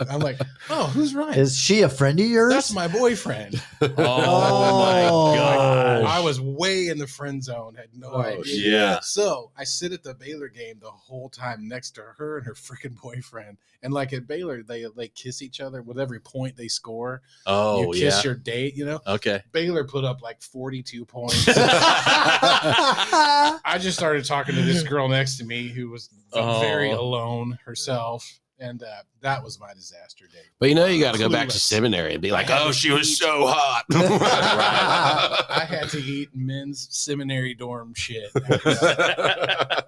I'm like, oh, who's Ryan?
Is she a friend of yours?
That's my boyfriend.
Oh, my god.
I was way in the friend zone, had no
Oh,
idea.
Yeah.
So I sit at the Baylor game the whole time next to her and her freaking boyfriend. And like at Baylor, they they kiss each other with every point they score.
Oh
you kiss
yeah.
your date, you know.
Okay.
Baylor put up like 42 points. I just started talking to this girl next to me who was
Oh.
very alone herself. and uh, that was my disaster day.
But you know, you got to go back to seminary and be like, "Oh,
to
she was so hot."
I had to eat men's seminary dorm shit. And, uh,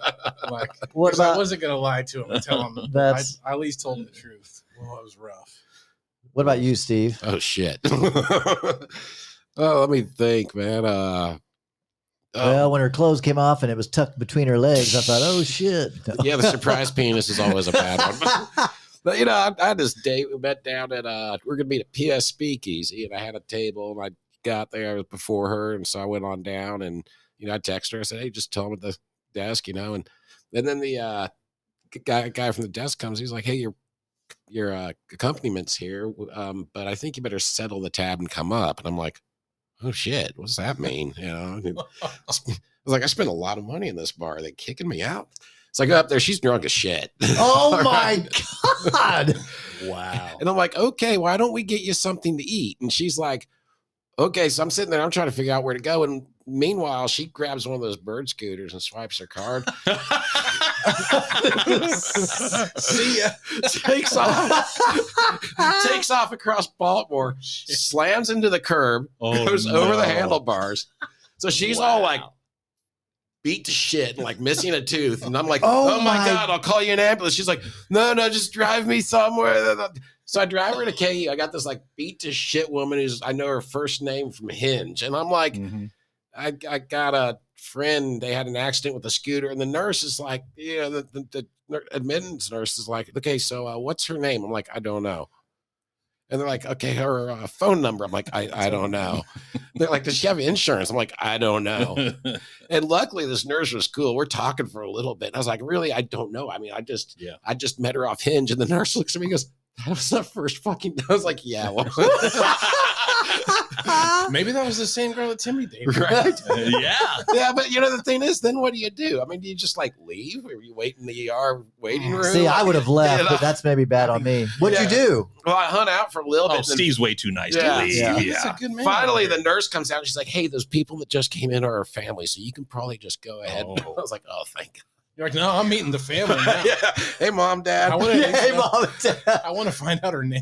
like,
What
'cause I wasn't gonna lie to him and tell him. I,
That's-
I at least told him the truth. Well, it was rough.
what about you, Steve?
oh shit. oh, let me think, man. Uh,
Well, when her clothes came off and it was tucked between her legs, I thought, oh shit.
yeah, the surprise penis is always a bad one. But you know, I, I had this date. We met down at uh, we are gonna meet at PS Speakeasy, and I had a table, and I got there before her, and so I went on down, and you know, I texted her. I said, "Hey, just tell him at the desk," you know, and and then the uh, guy guy from the desk comes. He's like, "Hey, your your uh, accompaniments here, um, but I think you better settle the tab and come up." And I'm like, "Oh shit, what does that mean?" You know, I was like, "I spent a lot of money in this bar. Are they kicking me out?" So I go up there. She's drunk as shit.
oh my. God.
Wow.
And I'm like, okay, why don't we get you something to eat? And she's like, okay. So I'm sitting there, I'm trying to figure out where to go. And meanwhile, she grabs one of those bird scooters and swipes her card.
See ya.
Uh, takes off, takes off across Baltimore, slams into the curb,
Oh,
goes over the handlebars. So she's all like beat to shit and like missing a tooth. And I'm like,
Oh
oh, my,
my-
God, I'll call you an ambulance. She's like, no, no, just drive me somewhere. So I drive her to KU. I got this like beat to shit woman who's, I know her first name from Hinge. And I'm like,
Mhm.
I, I got a friend, they had an accident with a scooter. And the nurse is like, yeah, the, the, the admittance nurse is like, okay, so uh, what's her name? I'm like, I don't know. And they're like, okay, her uh, phone number. I'm like, I, I don't know. They're like, does she have insurance? I'm like, I don't know. And luckily, this nurse was cool. We're talking for a little bit. And I was like, really? I don't know. I mean, I just,
Yeah.
I just met her off Hinge, and the nurse looks at me and goes, "That was the first fucking." I was like, "Yeah, well,
Maybe that was the same girl that Timmy dated.
right."
yeah.
yeah, but you know the thing is, then what do you do? I mean, do you just like leave, or you wait in the ER waiting room?
See, I would have left,
You
but that's maybe bad on me. What'd
Yeah.
you do?
Well, I hung out for a little
Oh,
bit. and then
Steve's way too nice
Yeah.
to leave.
Yeah.
Yeah.
He's a good man.
Finally, the nurse comes out. And she's like, "Hey, those people that just came in are our family, so you can probably just go ahead."
Oh.
I was like, "Oh, thank God."
You're like, no, I'm meeting the family now.
yeah. Hey, mom, dad.
I wanna-
Yeah, hey, mom dad.
I want to find out her name.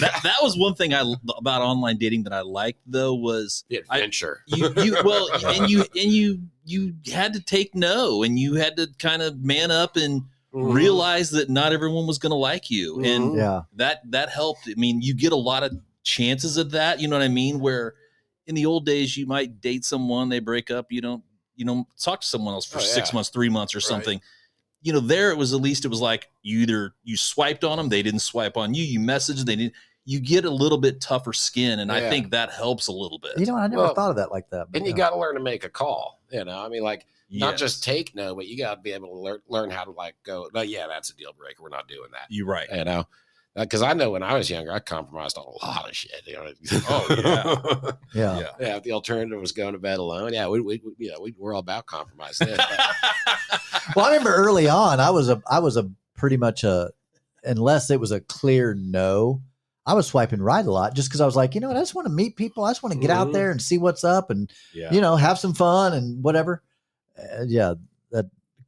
that, that was one thing I about online dating that I liked though was
The
I-
adventure.
you you well and you and you you had to take no and you had to kind of man up and
Mhm.
realize that not everyone was going to like you and
Mhm.
Yeah.
that that helped i mean you get a lot of chances of that you know what i mean where in the old days you might date someone they break up you don't you know talk to someone else for
Oh,
six
yeah.
months three months or
Right.
something you know there it was at least it was like you either you swiped on them they didn't swipe on you you messaged they didn't you get a little bit tougher skin and i think that helps a little bit
You know, I never
Well,
thought of that like that. but
and you
yeah.
got to learn to make a call. You know, I mean, like not just take no, but you got to be able to learn learn how to like go. No, yeah, that's a deal breaker. We're not doing that.
you're right
You know, because I know when I was younger, I compromised on a lot of shit. You know?
Oh,
yeah.
yeah
yeah. If the alternative was going to bed alone, yeah, we, we, we- yeah, we, we're all about compromise. Then.
Well, I remember early on, I was a, I was a pretty much a, unless it was a clear no, I was swiping right a lot just because I was like, you know what, I just want to meet people. I just want to get out
Mhm.
there and see what's up and
yeah
you know have some fun and whatever. Uh, yeah, that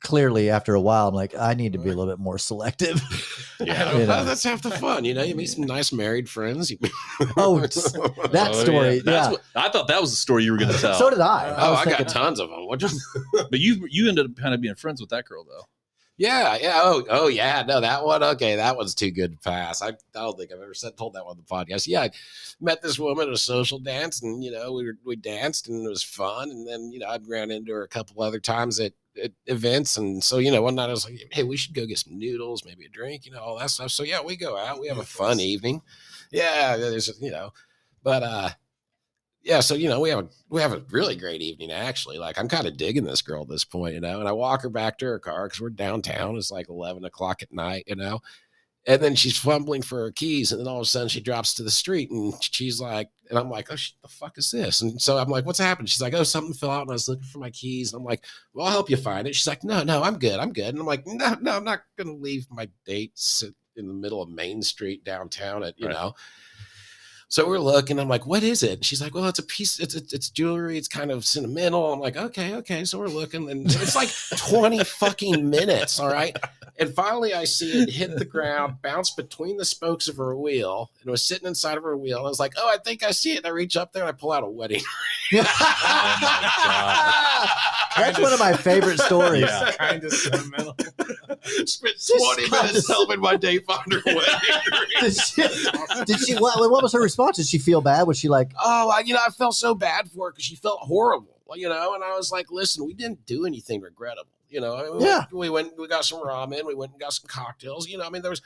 clearly after a while, I'm like, I need to be a little bit more selective.
Yeah.
You know.
That's half the fun. You know, you meet some nice married friends.
Oh, that
Oh,
story,
That's
yeah.
what, I thought that was the story you were going to tell.
so did I.
Oh,
was
I
thinking-
got tons of them. What just?
but you you ended up kind of being friends with that girl though.
Yeah, yeah. Oh, oh, yeah. No, that one. Okay, that one's too good to pass. I, I don't think I've ever said told that one on the podcast. Yeah, I met this woman at a social dance, and you know, we were, we danced, and it was fun. And then you know, I ran into her a couple other times at, at events, and so you know, one night I was like, "Hey, we should go get some noodles, maybe a drink, you know, all that stuff." So yeah, we go out, we have a fun evening. Yeah, there's you know, but uh, yeah, so you know, we have a we have a really great evening actually. Like I'm kind of digging this girl at this point, you know. And I walk her back to her car because we're downtown. It's like eleven o'clock at night, you know. And then she's fumbling for her keys, and then all of a sudden she drops to the street, and she's like, and I'm like, oh, sh- the fuck is this? And so I'm like, what's happened? She's like, oh, something fell out, and I was looking for my keys. And I'm like, well, I'll help you find it. She's like, no, no, I'm good, I'm good. And I'm like, no, no, I'm not gonna leave my date sit in the middle of Main Street downtown at you
Right.
know. So we're looking. I'm like, what is it? And she's like, well, it's a piece. It's it's, it's jewelry. It's kind of sentimental. I'm like, okay, okay. So we're looking, and it's like 20 fucking minutes. All right. And finally, I see it hit the ground, bounce between the spokes of her wheel, and it was sitting inside of her wheel. And I was like, oh, I think I see it. And I reach up there and I pull out a wedding.
That's one of my favorite stories.
Yeah.
kind of sentimental.
Spent 20 minutes helping my day find her wedding ring.
Did she? Did she what, what was her response? Did she feel bad? Was she like,
oh, I, you know, I felt so bad for her because she felt horrible, you know. And I was like, listen, we didn't do anything regrettable, you know. I mean, we
Yeah.
went, we went, we got some ramen, we went and got some cocktails, you know. I mean, there was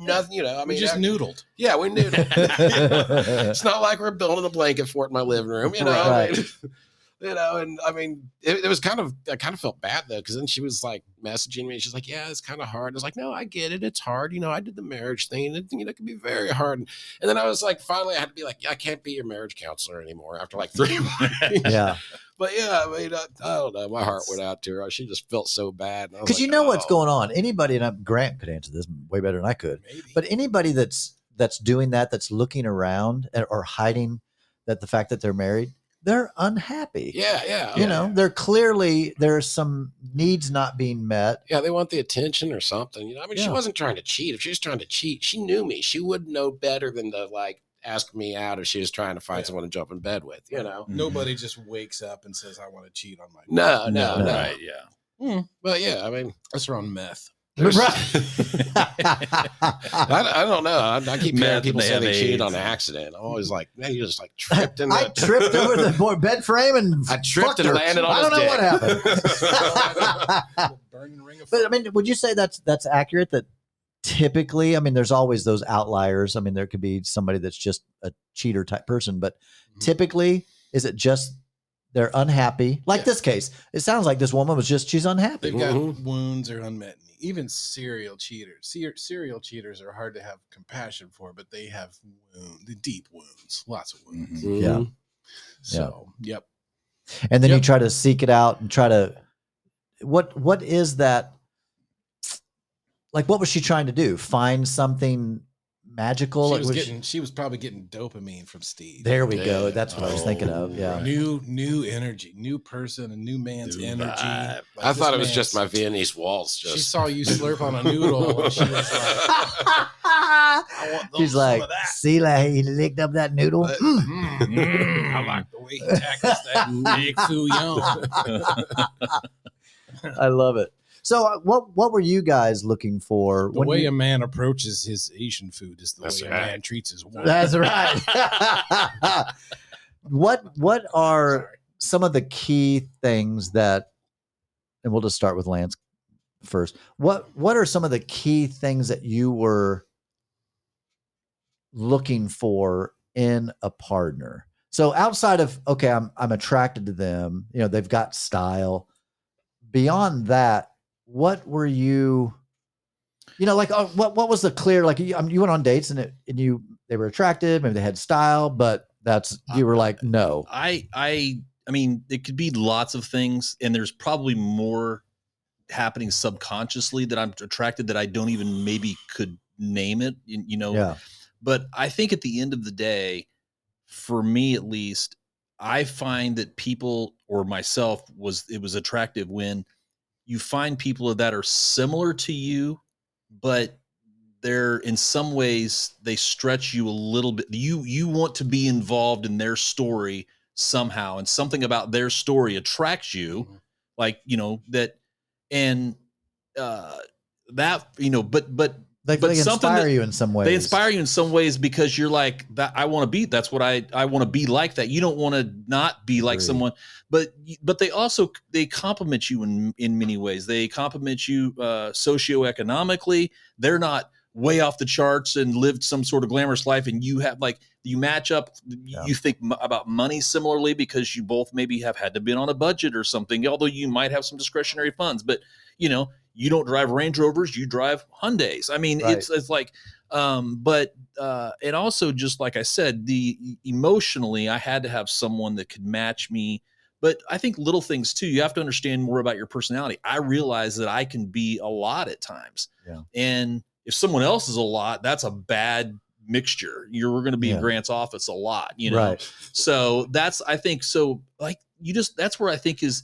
nothing, you know. I
mean,
mean,
just
I-
noodled.
yeah, we noodled. it's not like we're building a blanket fort in my living room, you know. I mean, you know, and I mean, it, it was kind of, I kind of felt bad though, because then she was like messaging me. She's like, "Yeah, it's kind of hard." I was like, "No, I get it. It's hard. You know, I did the marriage thing, and it, you know, it can be very hard." And, then I was like, finally, I had to be like, yeah, "I can't be your marriage counselor anymore." After like three months,
yeah?
but yeah, I mean, I, I don't know. My heart went out to her. She just felt so bad and I was
Because you
like,
know what's
"Oh."
going on. Anybody, and I'm- Grant could answer this way better than I could.
Maybe.
But anybody that's that's doing that, that's looking around and- or hiding that the fact that they're married, they're unhappy.
Yeah, yeah, oh,
You
yeah.
know, they're clearly there's some needs not being met.
Yeah, they want the attention or something. You know, I mean, she wasn't trying to cheat. If she was trying to cheat, she knew me. She would know better than to like ask me out if she was trying to find
Yeah.
someone to jump in bed with. You know.
Nobody just wakes up and says, "I want to cheat on my."
No, no,
No.
no.
Right. Yeah.
Hmm, but yeah, I mean,
That's around meth.
There's-
Right.
I, I don't know. I, I keep hearing people
they
say they cheated on accident. I'm always like, man, you just like tripped in.
I
the-
tripped over the bed frame and
I tripped and
her.
landed on the
I don't
his
know what happened.
Burning ring of
But I mean, would you say that's that's accurate? That typically, I mean, there's always those outliers. I mean, there could be somebody that's just a cheater type person, but
Mhm.
typically, is it just they're unhappy? Like
Yeah.
this case, it sounds like this woman was just she's unhappy.
They've got
Mhm.
wounds or unmet needs. Even serial cheaters. Ser- serial cheaters are hard to have compassion for, but they have wound, deep wounds, lots of wounds.
Mhm.
Yeah.
So, yep.
And then you
Yep.
try to seek it out and try to what what is that? Like, what was she trying to do? Find something magical?
She
Like,
was
was
getting. She was probably getting dopamine from Steve.
there we go. That's what I was thinking of.
Oh,
Yeah.
right.
New, new energy, new person, a new man's
New
energy. Like,
I thought it was just my
man's-
Viennese waltz.
She saw you slurp on a noodle, and she was like, "I want
She's like, see, like he licked up that noodle.
But-
Mm.
Mm, mm, I like the way he tackles that big young.
I love it. So, uh, what what were you guys looking for?
The
when
way
you-
a man approaches his Asian food is the way
right.
a man treats his wife.
That's right. what what are
Sorry.
some of the key things that, and we'll just start with Lance first. What what are some of the key things that you were looking for in a partner? So outside of okay, I'm I'm attracted to them. You know, they've got style. Beyond that, what were you? You know, like uh, what what was the clear? Like you, um, you went on dates and it, and you they were attractive, maybe they had style, but that's you were like no.
I I I mean, it could be lots of things, and there's probably more happening subconsciously that I'm attracted that I don't even maybe could name it. You, you know,
Yeah,
but I think at the end of the day, for me at least, I find that people or myself was it was attractive when you find people that are similar to you, but they're in some ways they stretch you a little bit. You you want to be involved in their story somehow, and something about their story attracts you,
Mhm.
like you know that, and uh that you know, but but
they,
But
they
something
inspire
that-
you in some ways.
they inspire you in some ways because you're like that i want to be that's what i i want to be like that you don't want to not be like
Agreed.
someone but but they also they compliment you in in many ways they compliment you uh socioeconomically they're not way off the charts and lived some sort of glamorous life and you have like you match up
Yeah.
you think m- about money similarly because you both maybe have had to been on a budget or something although you might have some discretionary funds but you know you don't drive range rovers you drive hyundais i mean
Right.
it's it's like um but uh and also just like i said the emotionally i had to have someone that could match me but i think little things too you have to understand more about your personality i realize that i can be a lot at times
Yeah.
and if someone else is a lot that's a bad mixture. You're going to be in Grant's office a lot, you know.
right.
So that's I think so like you just that's where I think is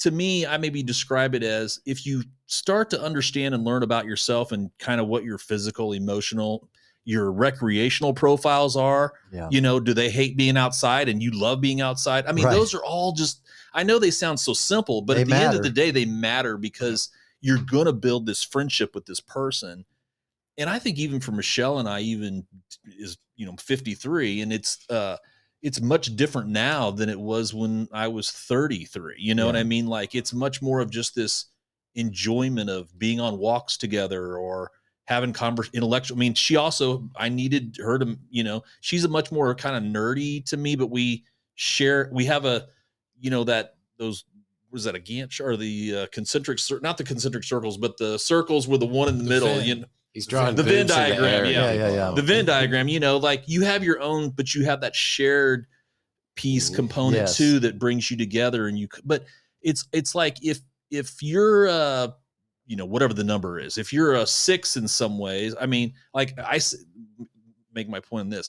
to me I maybe describe it as if you start to understand and learn about yourself and kind of what your physical, emotional, your recreational profiles are,
Yeah.
you know, do they hate being outside and you love being outside? I mean,
Right.
those are all just I know they sound so simple, but
They
at the end of the day they matter because you're going to build this friendship with this person. And I think even for Michelle and I even is, you know, 53 and it's uh it's much different now than it was when I was 33. You know what I mean? Like it's much more of just this enjoyment of being on walks together or having convers intellectual. I mean, she also I needed her to, you know, she's a much more kind of nerdy to me, but we share we have a, you know, that those was that a Gantt or the uh, concentric not the concentric circles, but the circles with the one in the,
The
middle. You know,
He's drawing
The Venn
boobs in the
diagram, yeah.
Yeah, yeah, yeah.
the Venn diagram, you know, like you have your own, but you have that shared piece component
Yes.
too that brings you together. And you, but it's it's like if if you're uh you know whatever the number is, if you're a six in some ways, I mean, like I s- make my point in this.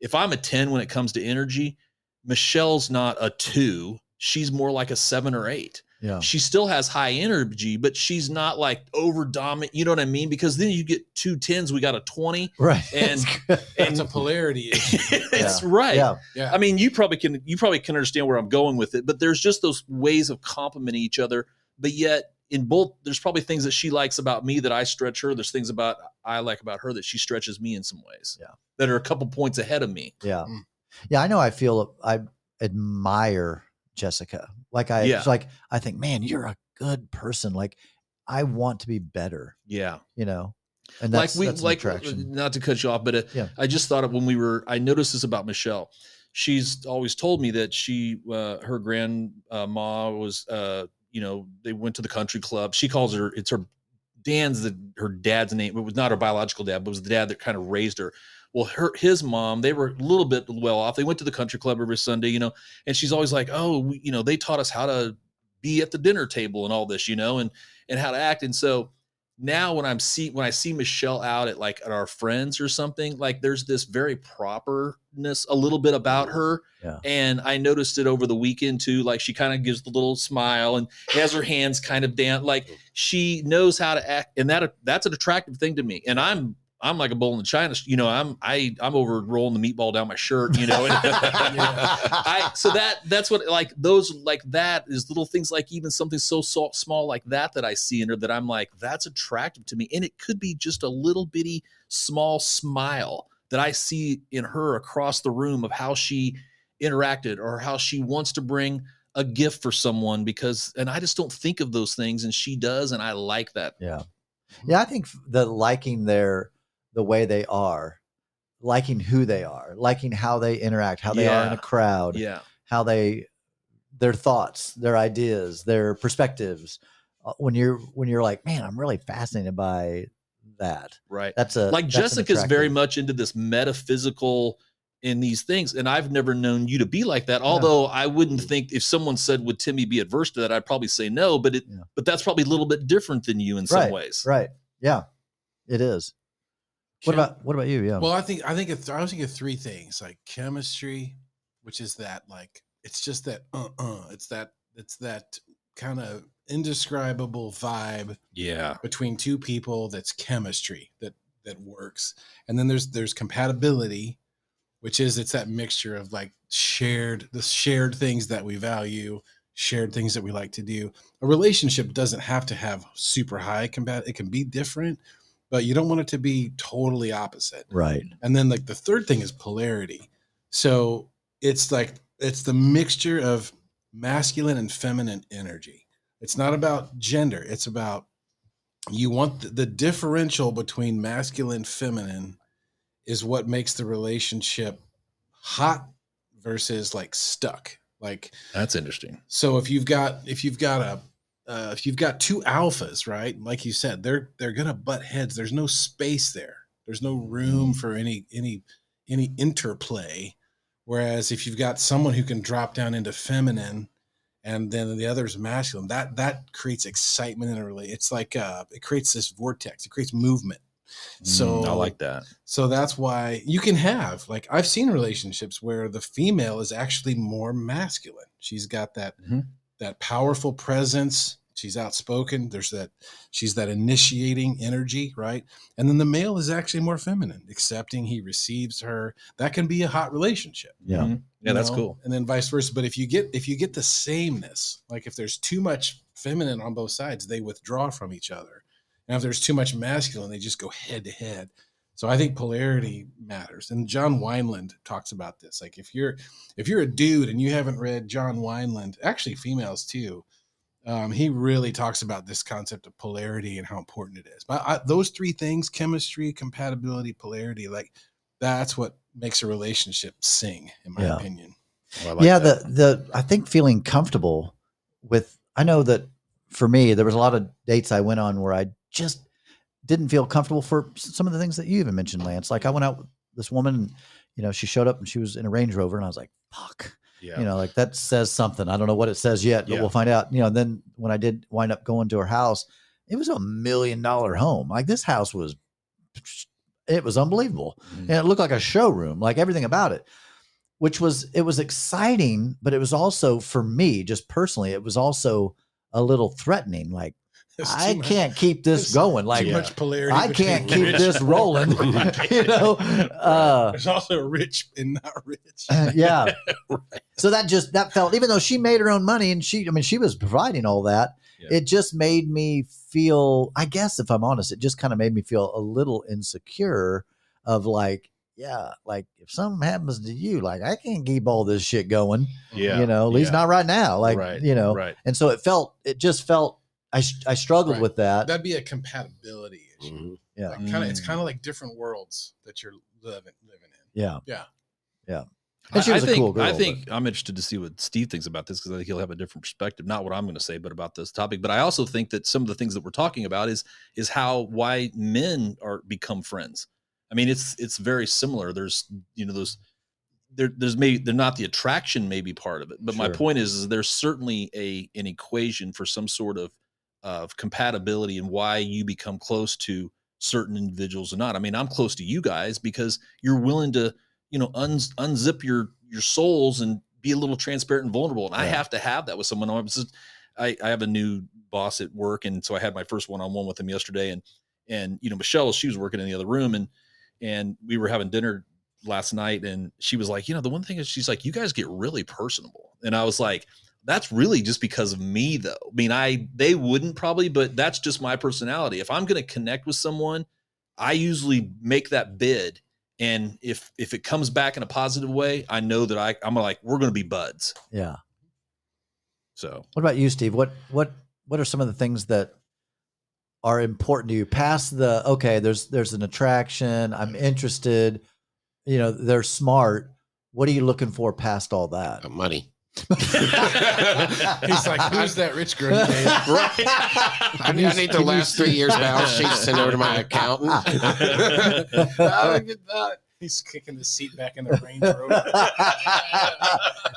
If I'm a ten when it comes to energy, Michelle's not a two. She's more like a seven or eight
Yeah.
she still has high energy, but she's not like over dominant. You know what I mean? Because then you get two tens, we got a 20.
Right.
And-
It's
And
a polarity issue.
it's right.
yeah.
Yeah.
I mean, you probably can you probably can understand where I'm going with it, but there's just those ways of complementing each other. But yet in both, there's probably things that she likes about me that I stretch her. There's things about I like about her that she stretches me in some ways.
Yeah.
That are a couple points ahead of me.
Yeah.
Mm.
Yeah. I know I feel I admire Jessica. Like I
Yeah.
like I think, man, you're a good person. Like I want to be better,
Yeah.
you know. And that's, like
we
that's
like uh,
attraction.
not to cut you off, but uh,
Yeah.
I just thought of when we were. I noticed this about Michelle. She's always told me that she, uh, her grandma was, uh, you know, they went to the country club. She calls her. It's her Dan's the her dad's name. It was not her biological dad, but it was the dad that kind of raised her. Well, her his mom, they were a little bit well off. They went to the country club every Sunday, you know, and she's always like, "Oh, we, you know, they taught us how to be at the dinner table and all this, you know, and and how to act." And so now when I'm see when I see Michelle out at like at our friends or something, like there's this very properness a little bit about her.
Yeah.
And I noticed it over the weekend too. Like she kind of gives the little smile and has her hands kind of down. Like she knows how to act, and that that's an attractive thing to me. And I'm I'm like a bull in the China. You know, I'm I I'm over rolling the meatball down my shirt. You know, and I so that that's what like those like that is little things like even something so, so small like that that I see in her that I'm like that's attractive to me, and it could be just a little bitty small smile that I see in her across the room of how she interacted or how she wants to bring a gift for someone because and I just don't think of those things and she does and I like that.
Yeah. Yeah, I think the liking their the way they are, liking who they are, liking how they interact, how they are in a crowd,
Yeah.
how they their thoughts, their ideas, their perspectives. Uh, When you're when you're like, man, I'm really fascinated by that.
Right.
That's a
like
that's
Jessica's very much into this metaphysical in these things and I've never known you to be like that although I wouldn't think if someone said would Timmy be adverse to that I'd probably say no but it
Yeah.
but that's probably a little bit different than you in some
Right,
ways
right. Yeah, it is. What
Chem-
about what about you? Yeah.
Well, I think I think it's, I was thinking of three things like chemistry, which is that like it's just that uh uh it's that it's that kind of indescribable vibe
yeah
between two people that's chemistry that that works and then there's there's compatibility which is it's that mixture of like shared the shared things that we value shared things that we like to do a relationship doesn't have to have super high combat it can be different but you don't want it to be totally opposite
right.
and then like the third thing is polarity. So it's like it's the mixture of masculine and feminine energy. It's not about gender. It's about you want the, the differential between masculine feminine is what makes the relationship hot versus like stuck. Like
that's interesting
so if you've got if you've got a uh, if you've got two alphas, right? Like you said, they're they're gonna butt heads. There's no space there. There's no room for any any any interplay. Whereas if you've got someone who can drop down into feminine, and then the other is masculine, that that creates excitement in a really. It's like uh, it creates this vortex. It creates movement. So
Mm, I like that.
So that's why you can have like I've seen relationships where the female is actually more masculine. She's got that
Mhm.
That powerful presence. She's outspoken. There's that she's that initiating energy, right? And then the male is actually more feminine, accepting. He receives her. That can be a hot relationship.
Yeah.
Mhm. Yeah,
you
that's
know?
cool.
And then vice versa. But if you get if you get the sameness, like if there's too much feminine on both sides, they withdraw from each other. And if there's too much masculine, they just go head to head. So I think polarity matters. And John Wineland talks about this. Like if you're if you're a dude and you haven't read John Wineland, actually females too, um, he really talks about this concept of polarity and how important it is. But I, those three things: chemistry, compatibility, polarity. Like that's what makes a relationship sing, in my
Yeah.
opinion.
Oh, like
yeah,
that.
the the I think feeling comfortable with I know that for me there was a lot of dates I went on where I just didn't feel comfortable for some of the things that you even mentioned, Lance. Like I went out with this woman, and, you know, she showed up and she was in a Range Rover, and I was like, "Fuck,"
yeah.
you know, like that says something. I don't know what it says yet, but
Yeah.
we'll find out. You know, and then when I did wind up going to her house, it was a million dollar home. Like this house was, it was unbelievable
Mhm.
and it looked like a showroom, like everything about it, which was it was exciting, but it was also for me, just personally, it was also a little threatening. Like I
much-
can't keep this going. Like
Yeah.
much polarity.
I can't keep
rich
this rolling. you know, uh,
There's also rich and not rich.
yeah. So that just that felt, even though she made her own money and she, I mean, she was providing all that.
Yeah.
It just made me feel. I guess if I'm honest, it just kind of made me feel a little insecure. Of like, yeah, like if something happens to you, like I can't keep all this shit going.
yeah.
you know, at least
yeah.
not right now. Like,
right.
you know,
right.
and so it felt, it just felt. I sh- I struggled
Right.
with that.
That'd be a compatibility issue.
Mhm.
Yeah.
Like kind of, it's
Mm.
kind of like different worlds that you're living living in.
Yeah,
Yeah.
yeah. And she
I-
was
I
a
think,
cool girl.
I
but-
think I'm interested to see what Steve thinks about this because I think he'll have a different perspective. Not what I'm going to say, but about this topic. But I also think that some of the things that we're talking about is is how why men are become friends. I mean, it's it's very similar. There's you know those there there's maybe they're not the attraction maybe part of it, but my point is, is there's certainly a an equation for some sort of of compatibility and why you become close to certain individuals or not. I mean, I'm close to you guys because you're willing to you know un, unzip your your souls and be a little transparent and vulnerable. And i have to have that with someone. I'm just, I, I have a new boss at work and so i had my first one-on-one with him yesterday and and you know michelle she was working in the other room and and we were having dinner last night and she was like you know the one thing is she's like you guys get really personable. And i was like that's really just because of me though i mean i they wouldn't probably but that's just my personality if i'm going to connect with someone i usually make that bid and if if it comes back in a positive way i know that i i'm like we're going to be buds
yeah.
so
What about you, Steve? What what what are some of the things that are important to you past the okay? There's there's an attraction. I'm interested. You know, they're smart. What are you looking for past all that?
Money.
He's like, who's that rich girl? you dated?"
I, need- I need the last three years balance sheet sent over to my accountant.
I get that. He's kicking the seat back in the Range Rover.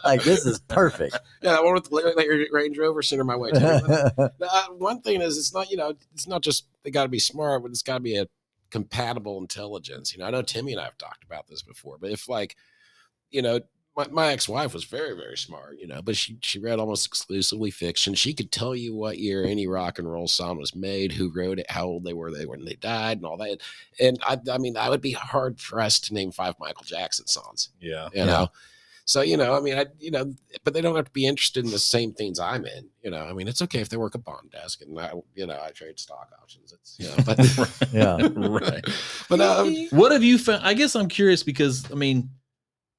like this is perfect.
Yeah, that one with the la- la- Range Rover sent her my way. Too. Uh, one thing is, it's not you know, it's not just they got to be smart, but it's got to be a compatible intelligence. You know, I know Timmy and I have talked about this before, but if like, you know, my, my ex-wife was very very smart, you know, but she she read almost exclusively fiction. She could tell you what year any rock and roll song was made, who wrote it, how old they were they when they died, and all that. And I I mean, I would be hard pressed to name five Michael Jackson songs
yeah
you know so you know i mean i you know but they don't have to be interested in the same things i'm in you know i mean it's okay if they work a bond desk and i you know i trade stock options it's you know but
yeah.
right
but um,
what have you found i guess i'm curious because i mean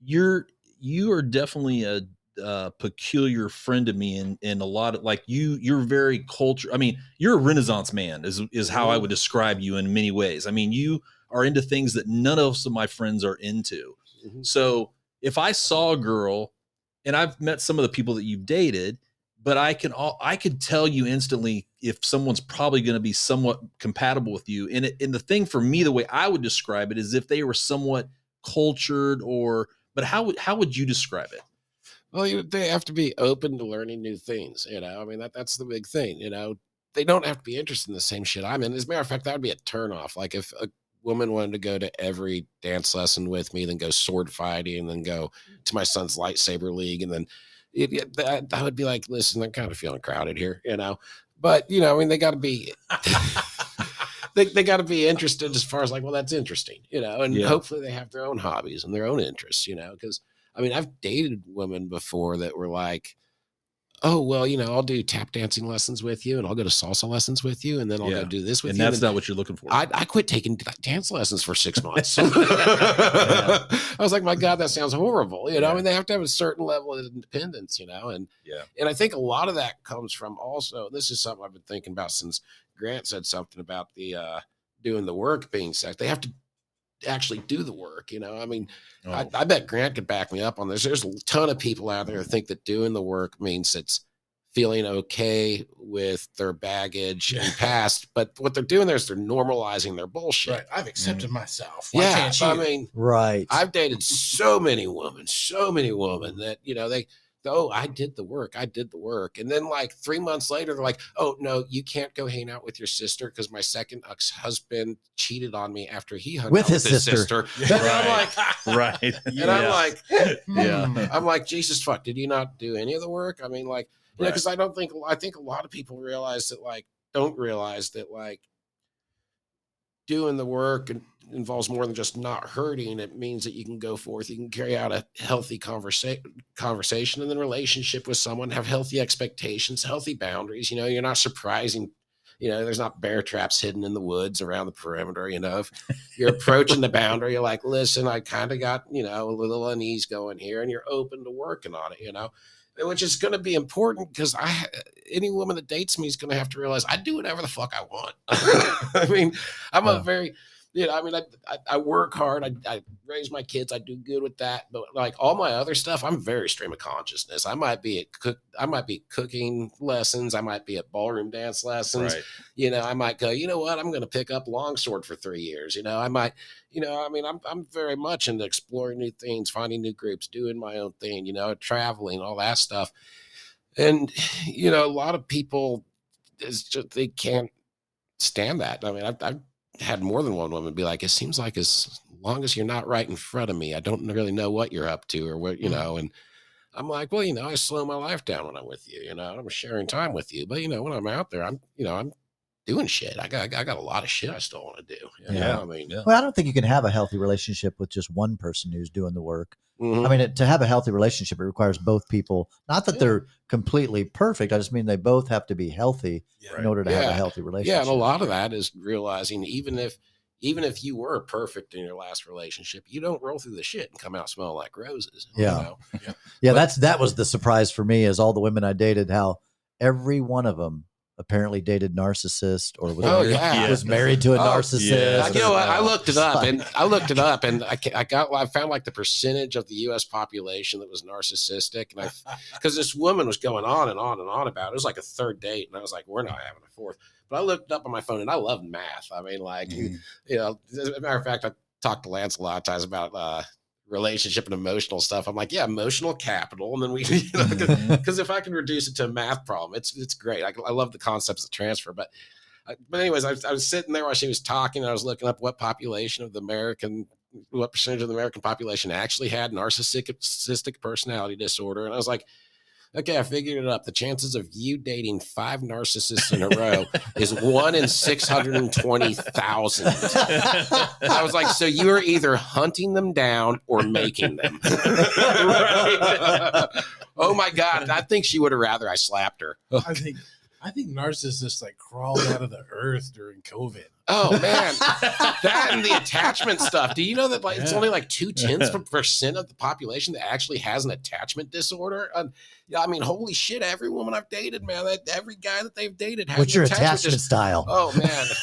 you're you are definitely a uh, peculiar friend to me and and a lot of like you you're very culture i mean you're a renaissance man is is how i would describe you in many ways. I mean you are into things that none of my friends are into.
Mhm.
so if i saw a girl and i've met some of the people that you've dated but i can all i could tell you instantly if someone's probably going to be somewhat compatible with you and it, and the thing for me the way i would describe it is if they were somewhat cultured or but how would how would you describe it
well you, they have to be open to learning new things you know i mean that that's the big thing you know they don't have to be interested in the same shit I'm in. As a matter of fact, that would be a turnoff. Like if a woman wanted to go to every dance lesson with me, then go sword fighting, and then go to my son's lightsaber league, and then it, it, that, that would be like, listen, I'm kind of feeling crowded here, you know. But you know, I mean, they got to be. they, they got to be interested as far as like, well, that's interesting, you know, and
Yeah.
hopefully they have their own hobbies and their own interests, you know, because I mean, I've dated women before that were like, oh, well, you know, I'll do tap dancing lessons with you and I'll go to salsa lessons with you and then I'll
Yeah.
go do this with
and
you.
that's
and
not what you're looking for.
I, I quit taking d- dance lessons for six months. I was like, my God, that sounds horrible. You know, I
Yeah.
mean, they have to have a certain level of independence, you know, and
Yeah.
and I think a lot of that comes from also. This is something I've been thinking about since Grant said something about the uh doing the work being sex. They have to actually do the work. You know, I mean, I,
Oh,
I bet Grant could back me up on this. There's a ton of people out there who think that doing the work means it's feeling okay with their baggage and past, but what they're doing there is they're normalizing their bullshit.
Right. I've accepted mm. myself. Why
Yeah,
can't you?
I mean,
Right.
I've dated so many women, so many women that you know they. Oh, I did the work. I did the work. And then, like three months later, they're like, "Oh no, you can't go hang out with your sister because my second ex-husband cheated on me after he hung
With
out
his
with his
sister."
sister." And I'm like,
right.
and I'm like,
Yeah.
Hmm.
I'm like, Jesus fuck, did you not do any of the work? I mean, like, you know, because I don't think I think a lot of people realize that like don't realize that like doing the work and involves more than just not hurting. It means that you can go forth, you can carry out a healthy conversation conversation and then relationship with someone, have healthy expectations, healthy boundaries. You know, you're not surprising. You know, there's not bear traps hidden in the woods around the perimeter. You know, if you're approaching the boundary, you're like, listen, I kind of got, you know, a little unease going here, and you're open to working on it, you know, which is going to be important because I, any woman that dates me is going to have to realize I do whatever the fuck I want. I mean, I'm
Yeah.
a very, you know, I mean, I, I, I work hard, I, I raise my kids, I do good with that, but like all my other stuff, I'm very stream of consciousness. I might be at cook, I might be cooking lessons, I might be at ballroom dance lessons,
Right.
you know, I might go, you know what, I'm going to pick up longsword for three years. You know, I might, you know, I mean, I'm I'm very much into exploring new things, finding new groups, doing my own thing. You know, traveling, all that stuff. And you know, a lot of people is just they can't stand that. I mean, I've, I've had more than one woman be like, "It seems like as long as you're not right in front of me, I don't really know what you're up to or what you
Mm.
know." And I'm like, well, you know, I slow my life down when I'm with you. You know, I'm sharing time with you, but you know, when I'm out there, I'm, you know, I'm doing shit. I got, I got a lot of shit I still want to do. You
Yeah.
I mean,
Yeah.
Well, I don't think you can have a healthy relationship with just one person who's doing the work.
mhm.
I mean, it, to have a healthy relationship, it requires both people. Not that
Yeah.
they're completely perfect. I just mean they both have to be healthy
Right.
in order to have a healthy relationship.
yeah, and a lot of that is realizing even if, even if you were perfect in your last relationship, you don't roll through the shit and come out smelling like roses. you
Yeah. Yeah,
But-
that's that was the surprise for me. Is all the women I dated, how every one of them apparently dated narcissist or was,
Oh,
married,
yeah.
was married to a
Oh,
narcissist.
yeah.
You know what? I looked it up and I looked it up and I, I got I found like the percentage of the U.S. population that was narcissistic and I because this woman was going on and on and on about it. It was like a third date and I was like, we're not having a fourth. But I looked it up on my phone and I love math. I mean, like
Mhm.
you know, as a matter of fact, I talked to Lance a lot of times about uh, relationship and emotional stuff. I'm like, yeah, emotional capital, and then we, you know,
Mhm.
because if I can reduce it to a math problem, it's it's great. I, I love the concepts of transfer, but uh, but anyways, I, was- I was sitting there while she was talking, and I was looking up what population of the American, what percentage of the American population actually had narcissistic personality disorder, and I was like. Okay, I figured it up. The chances of you dating five narcissists in a row is one in 620,000. I was like, so you are either hunting them down or making them. oh my God. I think she would have rather I slapped her.
I think I think narcissists like crawled out of the earth during COVID.
Oh man. That and the attachment stuff. Do you know that like it's only like two tenths of percent of the population that actually has an attachment disorder? Um, yeah, I mean, holy shit, every woman I've dated, man, that every guy that they've dated has
What's your
attachment
attachment
dis-
style?
Oh man.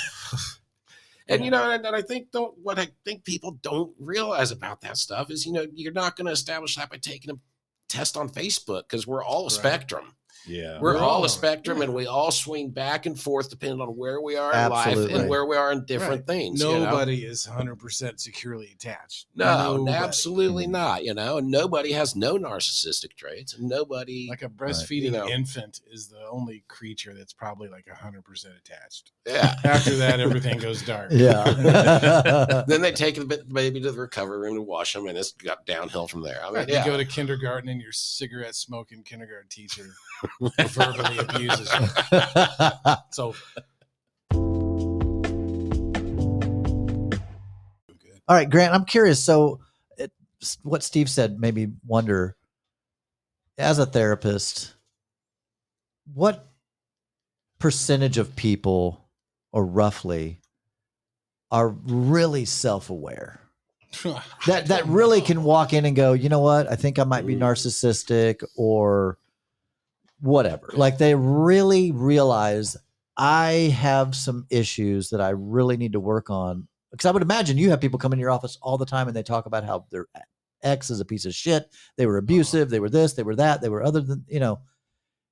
And you know, and, and I think don't what I think people don't realize about that stuff is, you know, you're not going to establish that by taking a test on Facebook because we're all a
Right.
spectrum.
Yeah.
We're
We're
all
all-
a spectrum,
yeah.
and we all swing back and forth depending on where we are in life and where we are in different things. you know?
Nobody is 100% securely attached.
No,
Nobody.
absolutely mm-hmm. not. You know, and nobody has no narcissistic traits, and nobody.
Like a breastfeeding
know.
infant is the only creature that's probably like 100% attached.
yeah.
After that, everything goes dark.
Yeah.
then they take the baby to the recovery room to wash them, and it's got downhill from there. I mean,
Right,
yeah.
You go to kindergarten and your cigarette smoking kindergarten teacher verbally abuses you. So
All right, Grant, I'm curious. So, it, what Steve said made me wonder as a therapist, what percentage of people, or roughly, are really self aware? That, that really can walk in and go, you know what? I think I might be narcissistic or whatever. Like they really realize I have some issues that I really need to work on. Because I would imagine you have people come in your office all the time and they talk about how their ex is a piece of shit. They were abusive. They were this. They were that. They were other than you know.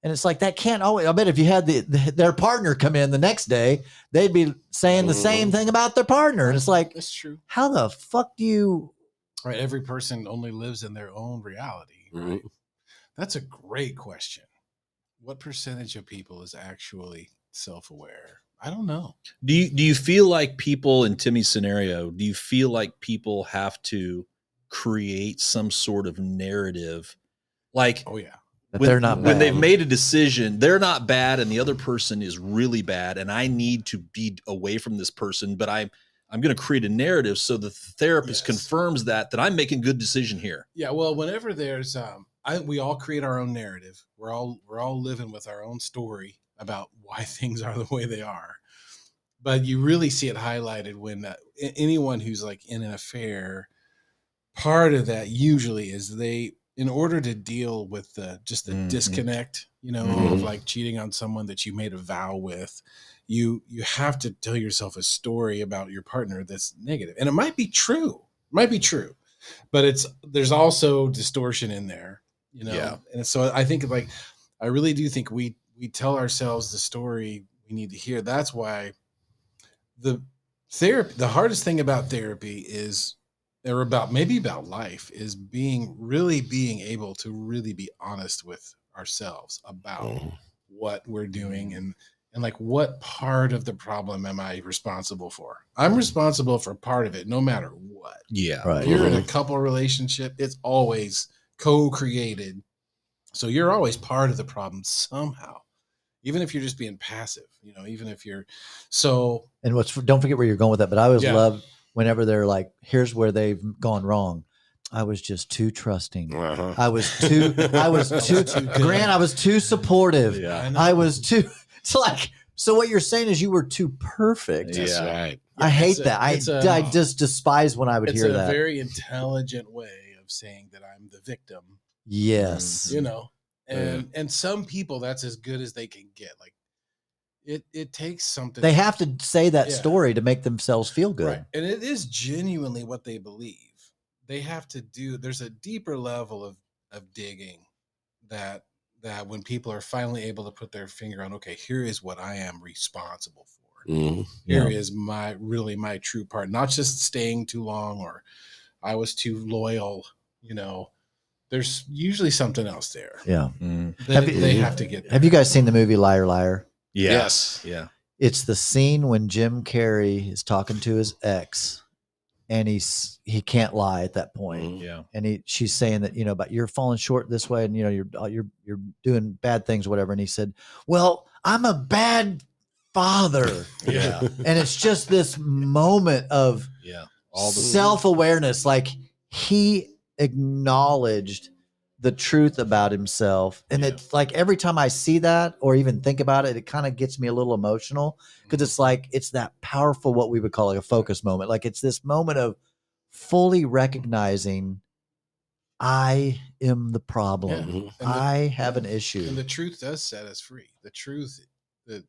And it's like that can't always. I bet if you had the, the their partner come in the next day, they'd be saying the same
Mhm.
thing about their partner. And it's like,
That's true.
how the fuck do you?
Right. Every person only lives in their own reality. Right?
Mhm.
That's a great question. What percentage of people is actually self aware? I don't know.
Do you do you feel like people in Timmy's scenario, do you feel like people have to create some sort of narrative? Like
Oh, yeah.
That
when,
they're not
when
bad.
they've made a decision, they're not bad and the other person is really bad and I need to be away from this person, but I'm I'm going to create a narrative so the therapist
Yes.
confirms that that I'm making good decision here.
Yeah, well, whenever there's um I we all create our own narrative. We're all we're all living with our own story about why things are the way they are. But you really see it highlighted when uh, anyone who's like in an affair part of that usually is they in order to deal with the just the
Mhm.
disconnect, you know,
Mhm.
of like cheating on someone that you made a vow with, you you have to tell yourself a story about your partner that's negative. And it might be true. It might be true but it's there's also distortion in there you know
Yeah.
and so i think like i really do think we we tell ourselves the story we need to hear that's why the therapy the hardest thing about therapy is or about maybe about life is being really being able to really be honest with ourselves about
Mhm.
what we're doing and and like what part of the problem am i responsible for i'm responsible for part of it no matter what
Yeah.
Right.
you're in a couple relationship, it's always co-created. So you're always part of the problem somehow. Even if you're just being passive, you know, even if you're so
And what's don't forget where you're going with that. But I always
Yeah.
love whenever they're like, "Here's where they've gone wrong." I was just too trusting.
Uh-huh.
I was too. I was too.
Too.
Grant, I was too supportive.
Yeah.
know.
I was too. It's like so. What you're saying is you were too perfect.
Yeah.
Right.
I hate
a-
that. I
it's
just despise when I would
it's
hear
a
that.
very intelligent way of saying that I'm the victim,
yes.
you know. And and some people that's as good as they can get. Like it it takes something
They have to say that
Yeah.
story to make themselves feel good.
Right. And it is genuinely what they believe. They have to do there's a deeper level of of digging that that when people are finally able to put their finger on, okay, here is what I am responsible for.
Mhm.
Here is my really my true part, not just staying too long or I was too loyal, you know. There's usually something else there.
Yeah.
Mm.
That
Have you-
they have to get.
Have you guys seen the movie Liar Liar?
Yeah.
Yes.
Yeah.
It's the scene when Jim Carrey is talking to his ex, and he's he can't lie at that point.
Mhm.
Yeah.
and he she's saying that you know but you're falling short this way and you know you're uh, you're you're doing bad things whatever and he said well i'm a bad father
Yeah.
and it's just this moment of
Yeah. All the
self-awareness like he acknowledged the truth about himself and
Yeah.
it's like every time i see that or even think about it it kind of gets me a little emotional because it's like it's that powerful what we would call like a focus moment like it's this moment of fully recognizing i am the problem
Yeah.
Mhm.
The-
i have an issue
And the truth does set us free. The truth that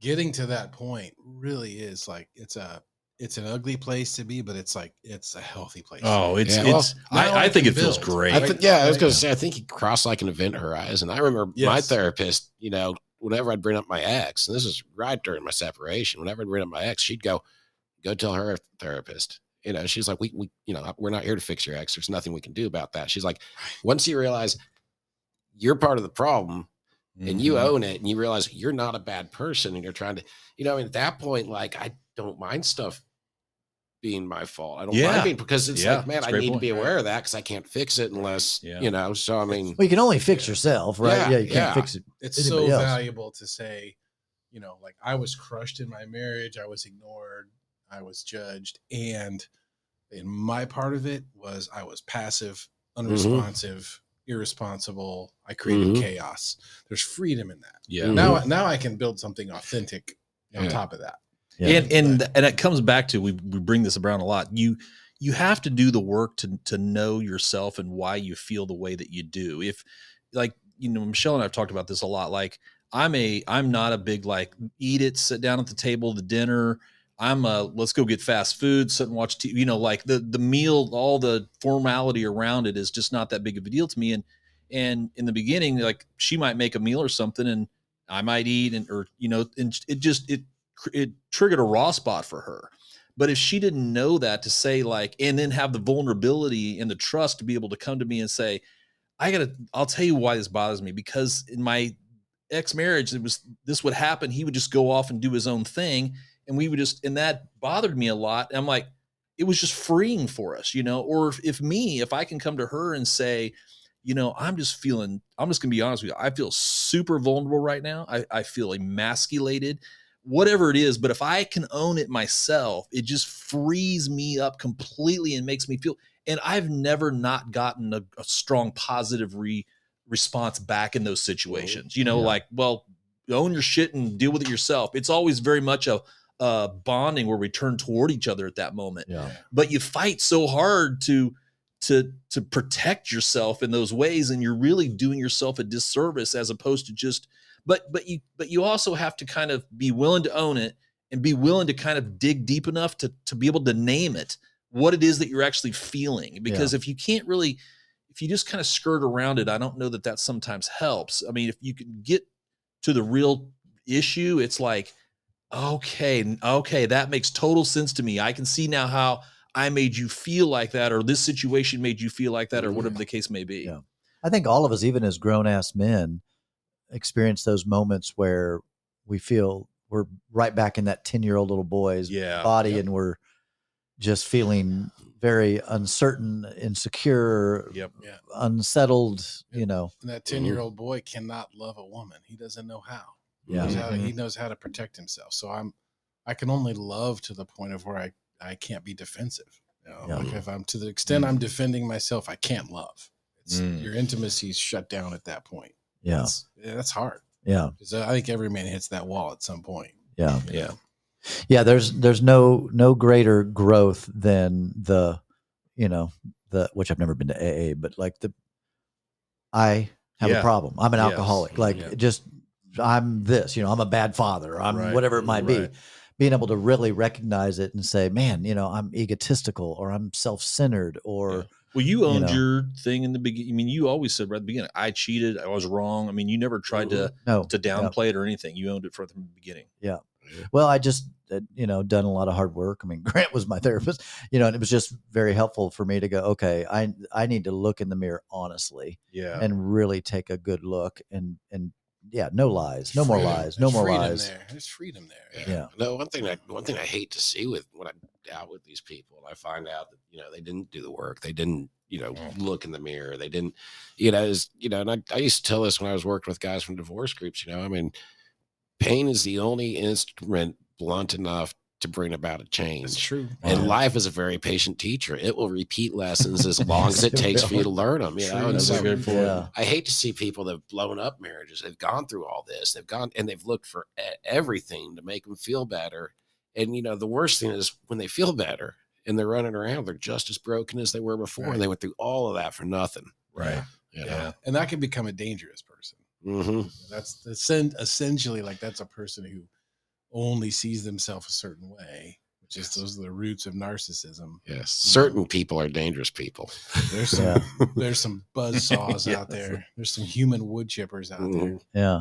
getting to that point really is like it's a it's an ugly place to be, but it's like it's a healthy place.
Oh, it's
Yeah,
it's.
now
I, I
I
think
can
it feels
build.
great.
I
Right.
think, yeah, I was going to say, I think he crossed like an event horizon. I remember my therapist, you know, whenever I'd bring up my ex, and this is right during my separation, whenever I'd bring up my ex, she'd go, go tell her therapist. You know, she's like, we, we, you know, we're not here to fix your ex. There's nothing we can do about that. She's like, once you realize you're part of the problem and you
Mhm.
own it and you realize you're not a bad person and you're trying to, you know, at that point, like, I don't mind stuff being my fault. I don't
Yeah.
mind being because it's
Yeah,
like, man,
that's a
I
great
need to be aware of that because I can't fix it unless,
Yeah.
you know, so I mean,
Well, you can only fix yourself, right?
Yeah,
Yeah, you can't
yeah.
fix it.
it's so
else.
valuable to say, you know, like I was crushed in my marriage, I was ignored, I was judged, and in my part of it was I was passive, unresponsive, irresponsible. I created
Mhm.
chaos. There's freedom in that.
Yeah.
Now, now I can build something authentic on
Yeah.
top of that.
Yeah.
and and and it comes back to we we bring this around a lot. You you have to do the work to to know yourself and why you feel the way that you do. If like you know Michelle and I've talked about this a lot. Like I'm a I'm not a big like eat it, sit down at the table, the dinner. I'm a let's go get fast food, sit and watch TV. You know, like the the meal, all the formality around it is just not that big of a deal to me. And and in the beginning, like she might make a meal or something, and I might eat, and or you know, and it just it it triggered a raw spot for her. But if she didn't know that to say like, and then have the vulnerability and the trust to be able to come to me and say, I gotta, I'll tell you why this bothers me because in my ex marriage, it was this would happen. He would just go off and do his own thing, and we would just, and that bothered me a lot. And I'm like, it was just freeing for us, you know. Or if, if me, if I can come to her and say, you know, I'm just feeling, I'm just gonna be honest with you, I feel super vulnerable right now. I, I feel emasculated whatever it is but if i can own it myself it just frees me up completely and makes me feel and i've never not gotten a, a strong positive re, response back in those situations you know
Yeah.
like well own your shit and deal with it yourself it's always very much a, a bonding where we turn toward each other at that moment
yeah.
but you fight so hard to to to protect yourself in those ways and you're really doing yourself a disservice as opposed to just but but you but you also have to kind of be willing to own it and be willing to kind of dig deep enough to to be able to name it what it is that you're actually feeling. Because if you can't really if you just kind of skirt around it i don't know that that sometimes helps. I mean if you can get to the real issue it's like okay okay that makes total sense to me. I can see now how i made you feel like that or this situation made you feel like that or whatever mm-hmm. the case may be.
Yeah. I think all of us, even as grown ass men, experience those moments where we feel we're right back in that 10 year old little boy's
yeah
body
Yep.
and we're just feeling very uncertain, insecure,
yep
Yeah.
unsettled, you know.
And that 10 year old boy cannot love a woman. He doesn't know how. He
Yeah.
knows how to-
Mm-hmm.
he knows how to protect himself. So I'm, I can only love to the point of where I, I can't be defensive. You know,
Yeah.
like if I'm to the extent I'm defending myself, I can't love. It's
Mm.
your intimacy's shut down at that point.
Yeah.
That's, yeah, that's hard.
Yeah.
Because I think every man hits that wall at some point.
Yeah.
yeah
Yeah. There's, there's no, no greater growth than the, you know, the, which I've never been to AA, but like the, I have
Yeah.
a problem. I'm an
Yes.
alcoholic. Like
Yeah.
just, I'm this, you know, I'm a bad father. I'm
Right.
whatever it might be. Being able to really recognize it and say, man, you know, I'm egotistical or I'm self centered or,
Yeah. Well you owned
know.
your thing in the beginning i mean you always said right at the beginning i cheated i was wrong i mean you never tried to
no.
to downplay it or anything you owned it from the beginning Yeah.
Well, I just, uh, you know, done a lot of hard work. I mean, Grant was my therapist, you know, and it was just very helpful for me to go, okay, I, I need to look in the mirror honestly
yeah
and really take a good look and, and yeah, no lies, no more
Freedom.
lies, no
There's
more
freedom
lies.
There. There's freedom there.
Yeah.
Yeah.
No, one thing I one thing I hate to see with when I'm out with these people, I find out that you know they didn't do the work, they didn't you know
Mm.
look in the mirror, they didn't you know is you know, and I, I used to tell this when I was working with guys from divorce groups. You know, I mean, pain is the only instrument blunt enough to bring about a
It's
change.
true.
And
Yeah.
life is a very patient teacher. It will repeat lessons as long as it takes for you to learn them. You know,
That's
so
good point.
Yeah.
I hate to see people that have blown up marriages. They've gone through all this. They've gone and they've looked for everything to make them feel better. And you know, the worst thing is when they feel better and they're running around, they're just as broken as they were before.
Right.
And they went through all of that for nothing.
right
You
yeah
know?
And that can become a dangerous person.
hmm
That's essen- essentially like that's a person who only sees themselves a certain way, which Just those are the roots of narcissism.
Yes, certain people are dangerous people.
There's some
Yeah.
there's some buzz saws
Yes.
out there. There's some human wood chippers out
Mhm.
there.
Yeah.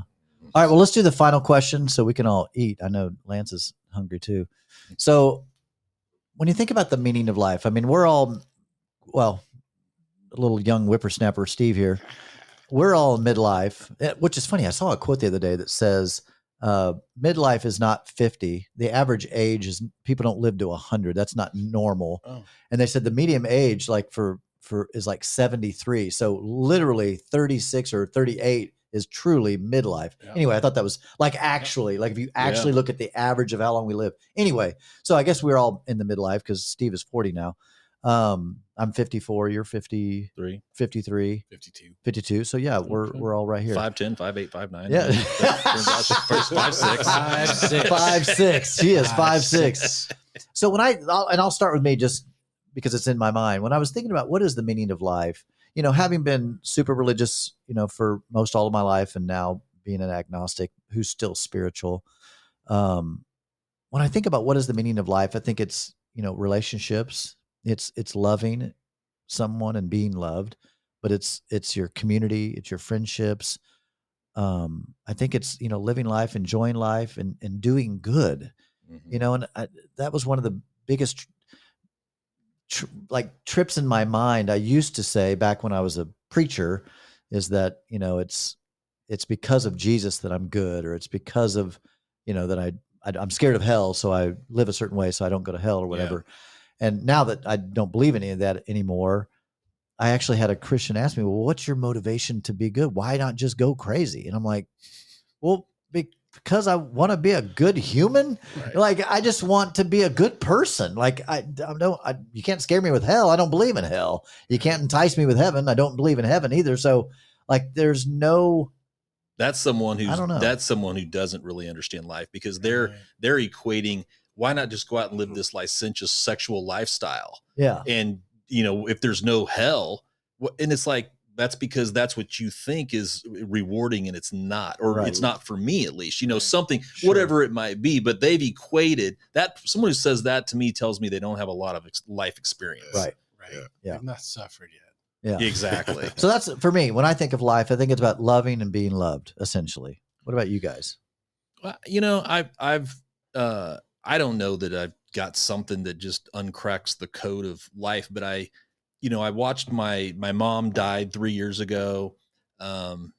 All right. Well, let's do the final question so we can all eat. I know Lance is hungry too. So, when you think about the meaning of life, I mean, we're all, well, a little young whippersnapper Steve here. We're all in midlife, eh, which is funny. I saw a quote the other day that says, uh, midlife is not 50. The average age is people don't live to 100. That's not normal.
Oh.
And they said the medium age, like for, for is like 73. So literally 36 or 38 is truly midlife.
Yeah.
Anyway, I thought that was like actually, like if you actually look at the average of how long we live. Anyway, so I guess we're all in the midlife because Steve is 40 now. Um, I'm 54, you're 50,
Three,
53,
52.
52. So yeah, we're
Okay.
we're all right here.
five, ten, five, eight, five, nine.
Yeah.
Turns out she's first five, six.
Five, six.
five six. She is
Five,
five six. So when I I'll, and I'll start with me just because it's in my mind. When I was thinking about what is the meaning of life, you know, having been super religious, you know, for most all of my life, and now being an agnostic who's still spiritual. Um, when I think about what is the meaning of life, I think it's you know relationships. It's it's loving someone and being loved, but it's it's your community, it's your friendships. Um, I think it's you know living life, enjoying life, and and doing good
Mhm.
you know and I, that was one of the biggest tr- like trips in my mind i used to say back when i was a preacher is that you know it's it's because of jesus that i'm good or it's because of you know that i, I i'm scared of hell so i live a certain way so i don't go to hell or whatever and now that i don't believe any of that anymore i actually had a christian ask me well what's your motivation to be good why not just go crazy and i'm like well because i want to be a good human
Right.
like I just want to be a good person. Like I, I don't, I, you can't scare me with hell. I don't believe in hell. You can't entice me with heaven. I don't believe in heaven either. So, like, there's no,
That's someone who's
don't know.
that's someone who doesn't really understand life because they're
Right.
they're equating why not just go out and live this licentious sexual lifestyle
yeah,
and you know if there's no hell and it's like that's because that's what you think is rewarding and it's not or
Right.
it's not for me at least you know
Right.
something
Sure.
whatever it might be but they've equated that someone who says that to me tells me they don't have a lot of ex- life experience
right.
Right.
Yeah.
Yeah.
They've not suffered yet.
Yeah.
exactly
So that's for me. When I think of life, I think it's about loving and being loved, essentially. What about you guys?
Well, you know, I've I've uh I don't know that I've got something that just uncracks the code of life, but I, you know, I watched my my mom died three years ago. Um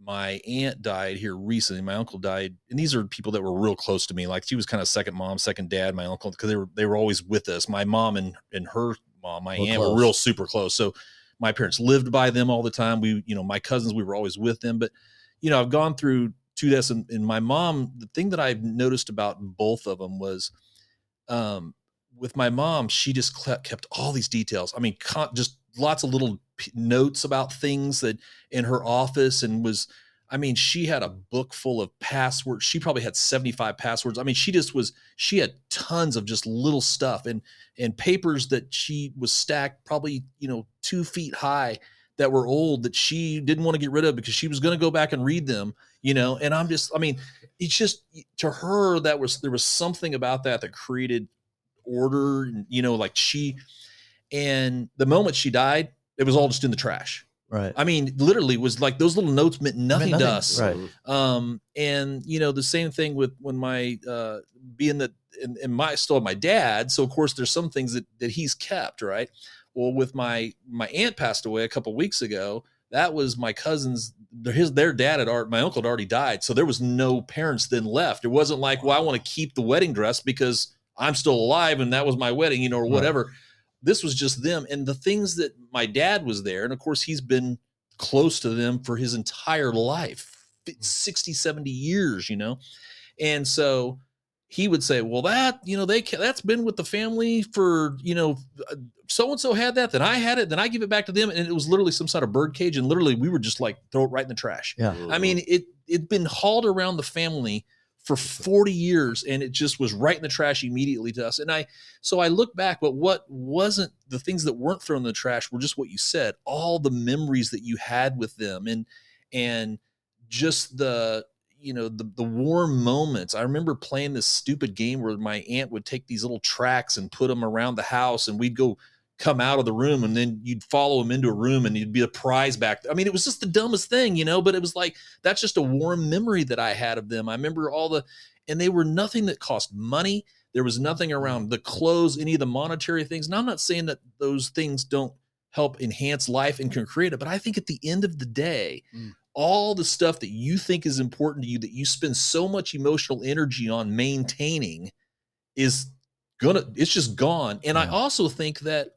my aunt died here recently. My uncle died, and these are people that were real close to me. Like she was kind of second mom, second dad. My uncle, because they were they were always with us. My mom and and her mom, my
We're
aunt,
close.
were real super close. So my parents lived by them all the time. We, you know, my cousins, we were always with them. But you know, I've gone through two deaths, and, and my mom. The thing that I've noticed about both of them was, um, with my mom, she just kept all these details. I mean, just lots of little notes about things that in her office, and was. I mean, she had a book full of passwords. She probably had 75 passwords. I mean, she just was, she had tons of just little stuff and, and papers that she was stacked probably, you know, two feet high that were old that she didn't want to get rid of because she was going to go back and read them, you know. And I'm just, I mean, it's just to her that was, there was something about that that created order, and, you know, like she, and the moment she died, it was all just in the trash.
Right.
I mean, literally was like those little notes meant nothing,
nothing,
to us.
Right.
Um, and you know, the same thing with when my uh being that in, and my still my dad, so of course there's some things that that he's kept, right? Well, with my my aunt passed away a couple weeks ago, that was my cousin's his their dad had already my uncle had already died. So there was no parents then left. It wasn't like, well, I want to keep the wedding dress because I'm still alive and that was my wedding, you know, or
Right.
whatever. This was just them. And the things that my dad was there, and of course he's been close to them for his entire life fi- hmm. 60 70 years you know and so he would say well that you know they ca- that's been with the family for you know so and so had that then i had it then i give it back to them and it was literally some sort of bird cage and literally we were just like throw it right in the trash
Yeah.
i mean it it'd been hauled around the family for 40 years and it just was right in the trash immediately to us and i so i look back but what wasn't the things that weren't thrown in the trash were just what you said all the memories that you had with them and and just the you know the the warm moments. I remember playing this stupid game where my aunt would take these little tracks and put them around the house, and we'd go come out of the room, and then you'd follow them into a room, and you'd be a prize back. I mean, it was just the dumbest thing, you know. But it was like that's just a warm memory that I had of them. I remember all the, and they were nothing that cost money. There was nothing around the clothes, any of the monetary things. And I'm not saying that those things don't help enhance life and can create it, but I think at the end of the day,
Mm.
All the stuff that you think is important to you that you spend so much emotional energy on maintaining is gonna it's just gone. And i also think that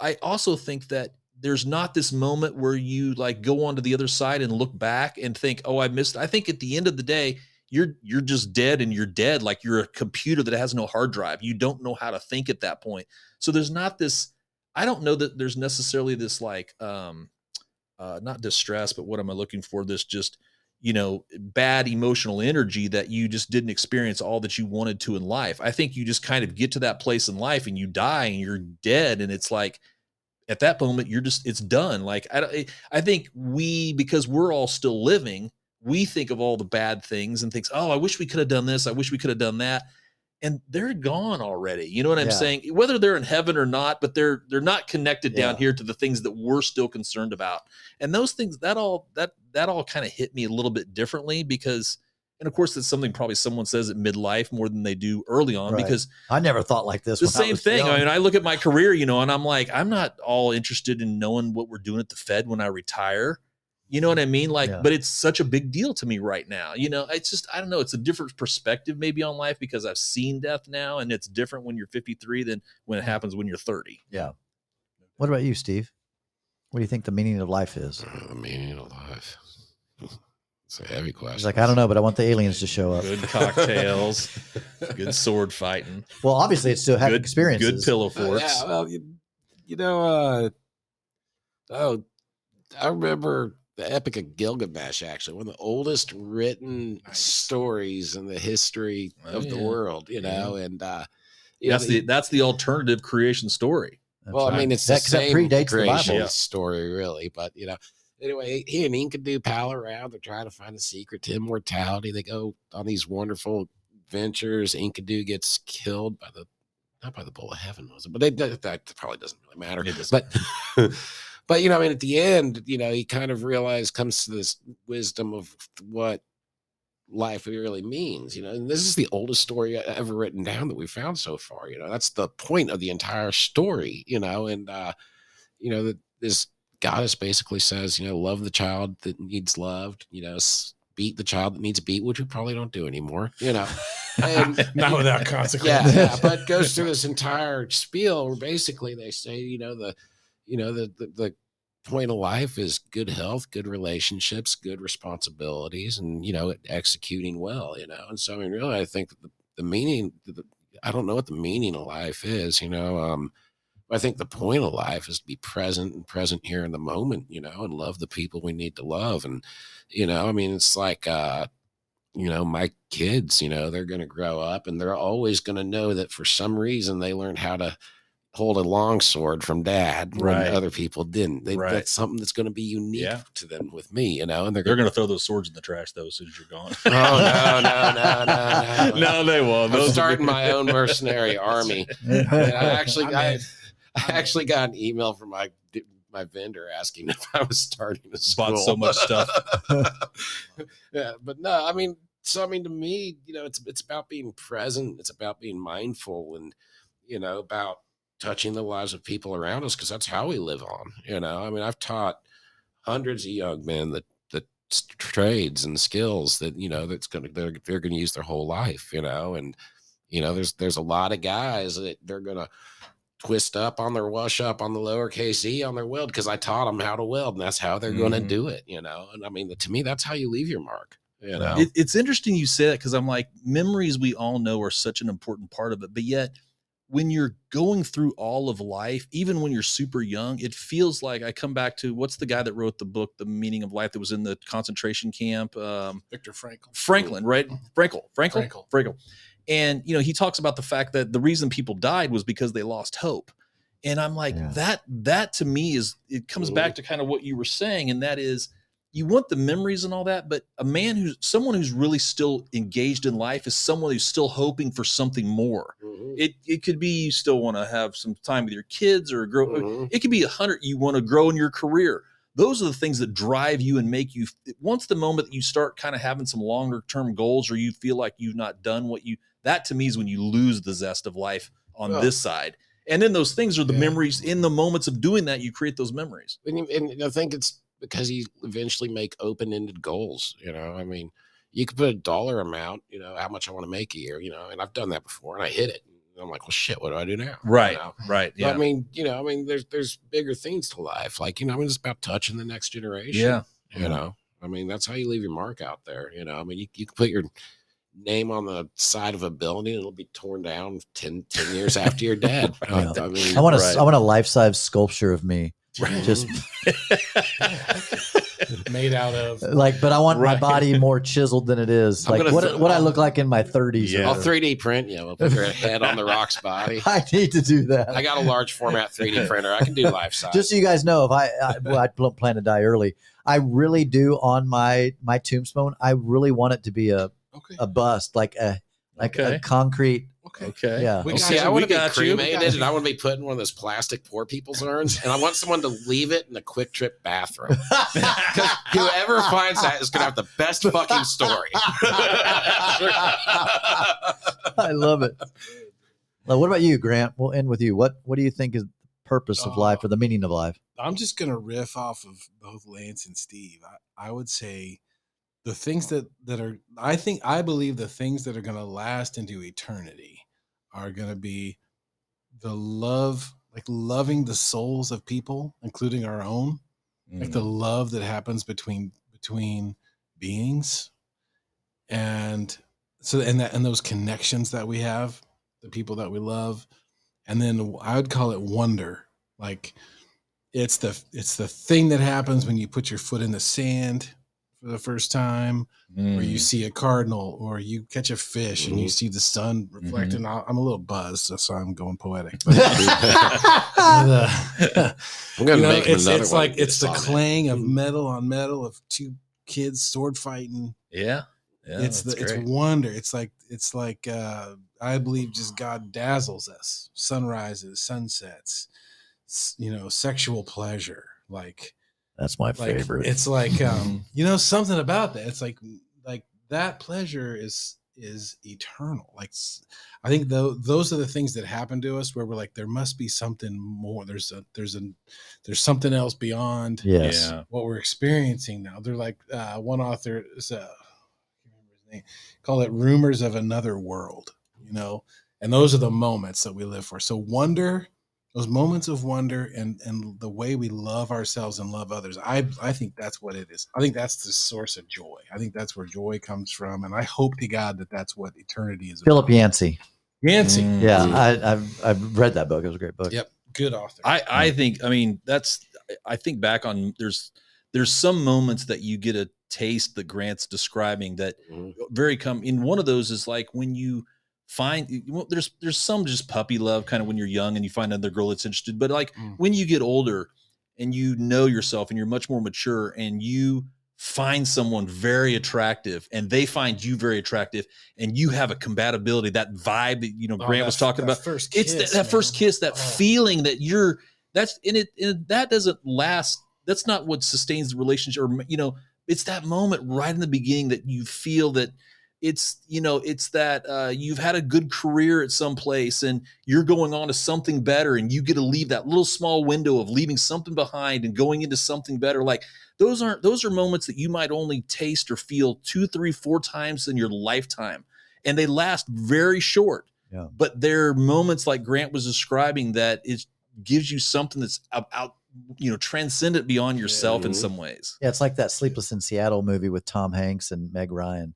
i also think that there's not this moment where you like go onto the other side and look back and think oh i missed i think at the end of the day you're you're just dead and you're dead like you're a computer that has no hard drive. You don't know how to think at that point. So there's not this i don't know that there's necessarily this like um uh, not distress, but what am I looking for? This just, you know, bad emotional energy that you just didn't experience all that you wanted to in life. I think you just kind of get to that place in life and you die and you're dead. And it's like, at that moment, you're just, it's done. Like, I, I think we, because we're all still living, we think of all the bad things and thinks, oh, I wish we could have done this. I wish we could have done that. And they're gone already. You know what I'm
Yeah.
saying? Whether they're in heaven or not, but they're they're not connected down
Yeah.
here to the things that we're still concerned about and those things that all that that all kind of hit me a little bit differently because and of course that's something probably someone says at midlife more than they do early on
Right.
because
I never thought like this.
the
when I
same
was
thing
young.
i mean i look at my career you know and i'm like i'm not all interested in knowing what we're doing at the fed when i retire you know what i mean like
Yeah.
but it's such a big deal to me right now you know it's just i don't know it's a different perspective maybe on life because i've seen death now and it's different when you're 53 than when it happens when you're 30 Yeah.
What about you, Steve? What do you think the meaning of life is?
Uh, the meaning of life. It's a heavy question.
He's like, I don't know, but I want the aliens to show up.
good cocktails good sword fighting
Well, obviously, it's still had
good
experiences.
good pillow
Uh,
forts
yeah, well, you, you know, uh, oh, I remember the Epic of Gilgamesh, actually, one of the oldest written
Nice.
stories in the history
Oh,
of the world, you know, and, uh, you know,
that's the that's the alternative creation story.
That's
well, I mean, it's
that,
the
'cause that
same
predates the
creation
Bible.
Story, really. But you know, anyway, he and Enkidu pal around. They're trying to find the secret to immortality. They go on these wonderful ventures. Enkidu gets killed by the not by the bull of heaven, was it? But they, that, that probably doesn't really matter.
It doesn't.
But but you know, I mean, at the end, you know, he kind of realized comes to this wisdom of what life really means you know and this is the oldest story e-, ever written down that we found so far you know that's the point of the entire story you know and uh you know that this goddess basically says you know love the child that needs loved you know beat the child that needs beat which we probably don't do anymore you know and
Not without
yeah,
consequences.
yeah, but goes through this entire spiel where basically they say, you know, the, you know, the, the the point of life is good health, good relationships, good responsibilities, and you know, executing well, you know. And so, I mean, really, I think the, the meaning, the, I don't know what the meaning of life is, you know. Um, I think the point of life is to be present and present here in the moment, you know, and love the people we need to love, and you know, I mean, it's like. uh you know, my kids, you know, they're going to grow up and they're always going to know that for some reason they learned how to hold a long sword from dad when
Right.
other people didn't. They,
Right.
That's something that's going to be unique
Yeah.
to them with me, you know, and they're
They're
going
going to throw those swords in the trash though as soon as you're gone.
Oh, no, no, no, no, no.
no, they won't.
I'm
Those
starting my own mercenary army. And I actually,
I'm
I,
in.
I actually got an email from my my vendor asking if I was starting a school.
Bought so much stuff.
yeah, but no, I mean, so I mean, to me, you know, it's it's about being present. It's about being mindful, and you know, about touching the lives of people around us because that's how we live on. You know, I mean, I've taught hundreds of young men that s- trades and skills that you know that's gonna they're, they're gonna use their whole life. You know, and you know, there's there's a lot of guys that they're gonna twist up on their wash up on the lowercase e on their weld because I taught them how to weld, and that's how they're going to
Mhm.
do it. You know, and I mean, to me, that's how you leave your mark. You know,
It, it's interesting you say that because I'm like, memories we all know are such an important part of it. But yet, when you're going through all of life, even when you're super young, it feels like I come back to what's the guy that wrote the book, The Meaning of Life, that was in the concentration camp? Um,
Victor Frankl.
Franklin, right? Frankel, Frankel,
Frankl.
Frankel. And you know, he talks about the fact that the reason people died was because they lost hope. And I'm like,
Yeah.
that that to me is it comes back to kind of what you were saying, and that is you want the memories and all that, but a man who's someone who's really still engaged in life is someone who's still hoping for something more.
Mhm.
It it could be you still want to have some time with your kids or grow.
Mhm.
It could be a hundred you want to grow in your career. Those are the things that drive you and make you. Once the moment that you start kind of having some longer term goals, or you feel like you've not done what you that to me is when you lose the zest of life on
Well-
this side. And then those things are the
Yeah.
memories in the moments of doing that. You create those memories.
and, and I think it's because he eventually make open-ended goals. You know, I mean, you could put a dollar amount. You know, how much I want to make a year. You know, and I've done that before, and I hit it. And I'm like, well, shit, what do I do now? You know?
Right.
But I mean, you know, I mean, there's there's bigger things to life. Like, you know, I mean, it's about touching the next generation.
yeah.
You know, I mean, that's how you leave your mark out there. You know, I mean, you, you can put your name on the side of a building, it'll be torn down 10, 10 years after you're dead.
Yeah.
I mean,
I want a
Right.
I want a life size sculpture of me,
Right.
just
made out of
like. But I want my body more chiseled than it is.
I'm
Like what
th-
what I look like in my thirties.
Yeah.
I'll 3D print. Yeah, we'll put your head on the rock's body.
I need to do that.
I got a large format 3D printer. I can do life size.
just so you guys know, if I, I well, I pl- plan to die early, I really do on my my tombstone. I really want it to be a
okay.
a bust, like a like
Okay.
a concrete.
Okay.
Okay.
Yeah.
We
Well,
got
see,
you.
I
we
want to be
got you.
Cremated, and I want to be put in one of those plastic poor people's urns, and I want someone to leave it in a QuikTrip bathroom. Because whoever finds that is going to have the best fucking story.
I love it. Well, what about you, Grant? We'll end with you. What What do you think is the purpose of life or the meaning of life?
I'm just gonna riff off of both Lance and Steve. I, I would say the things that that are I think I believe the things that are gonna last into eternity are gonna be the love, like loving the souls of people, including our own, like
Mm.
the love that happens between between beings, and so and that and those connections that we have, the people that we love, and then I would call it wonder, like it's the it's the thing that happens when you put your foot in the sand for the first time or you
Mm.
see a cardinal or you catch a fish and you
Mhm.
see the sun reflecting I- i'm a little buzzed so- so i'm going poetic but, uh,
I'm going
you
to
know,
make him
it's,
another
it's like it's the
on that.
clang of
Mhm.
metal on metal of two kids sword fighting
yeah. Yeah.
it's the
that's
it's wonder it's like it's like uh i believe just god dazzles us sunrises sunsets you know sexual pleasure like
That's my
like
favorite.
it's like um you know something about that it's like like that pleasure is is eternal like I think tho- those are the things that happen to us where we're like there must be something more there's a there's a there's something else beyond
yes.
Yeah.
what we're experiencing now they're like uh one author is uh, I can't remember his name call it rumors of another world you know and those are the moments that we live for so wonder those moments of wonder and and the way we love ourselves and love others i i think that's what it is i think that's the source of joy i think that's where joy comes from and i hope to god that that's what eternity is
Philip
about.
Yancey.
Yancey.
Mm. Yeah. I, I've I've read that book. It was a great book.
Yep. good author
I I think I mean that's I think back on there's there's some moments that you get a taste that Grant's describing that
Mhm.
very come in one of those is like when you find well, there's there's some just puppy love kind of when you're young and you find another girl that's interested but like
Mm.
when you get older and you know yourself and you're much more mature and you find someone very attractive and they find you very attractive and you have a compatibility that vibe that you know
Oh,
Grant was talking about
first
it's that, that first kiss that
Oh.
feeling that you're that's in it and that doesn't last that's not what sustains the relationship or you know it's that moment right in the beginning that you feel that it's you know it's that uh, you've had a good career at some place and you're going on to something better and you get to leave that little small window of leaving something behind and going into something better like those aren't those are moments that you might only taste or feel two three four times in your lifetime and they last very short
Yeah.
but they're moments like grant was describing that it gives you something that's out, out you know transcendent beyond yourself in
Mhm.
some ways
Yeah, it's like that Sleepless in Seattle movie with Tom Hanks and Meg Ryan.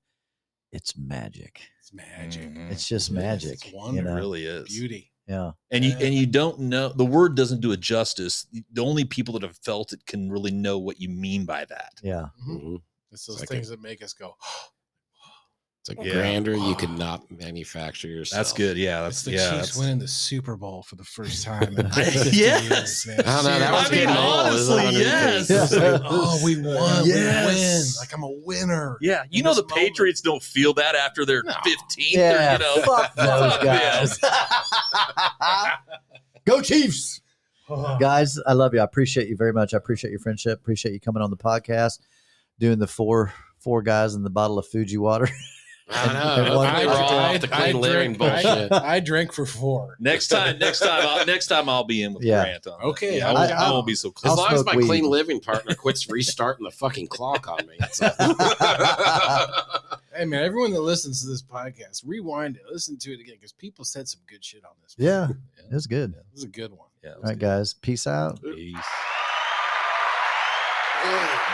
It's magic.
it's magic
Mhm.
It's just
It is.
magic.
It's
you
wonder.
it really is
beauty
Yeah.
and you and you don't know the word doesn't do it justice the only people that have felt it can really know what you mean by that
Yeah.
Mhm.
it's those
Like
things that make us go
It's a
Yeah.
grander you could not manufacture yourself.
That's good. Yeah,
It's
that's
the
yeah.
Chiefs
that's-
winning the Super Bowl for the first time in
Yes.
years, man.
I don't know, that was
I mean,
getting old. It
honestly,
100
yes.
days.
Like, oh, we won. We win. Like I'm a winner.
Yeah, you know
this
the Patriots don't feel that after their
No.
15th.
Yeah,
or, you know,
fuck those guys. Go Chiefs,
moment.
guys! I love you. I appreciate you very much. I appreciate your friendship. Appreciate you coming on the podcast, doing the four four guys in the bottle of Fiji water.
I know.
And
I,
I-
off the clean living
drank,
bullshit.
I, I for four.
Next time, next time, I'll, next time I'll be in with
Yeah.
Grant. On.
Okay,
Yeah, I,
I'll-
won't, I
I'll-
won't be so
As
close.
I'll
long as my
weed.
clean living partner quits restarting the fucking clock on me. It's
Hey man, everyone that listens to this podcast, rewind it, listen to it again because people said some good shit on this.
yeah, it was good.
This is a good one.
Yeah,
All right, guys. Peace out.
Peace.
Yeah.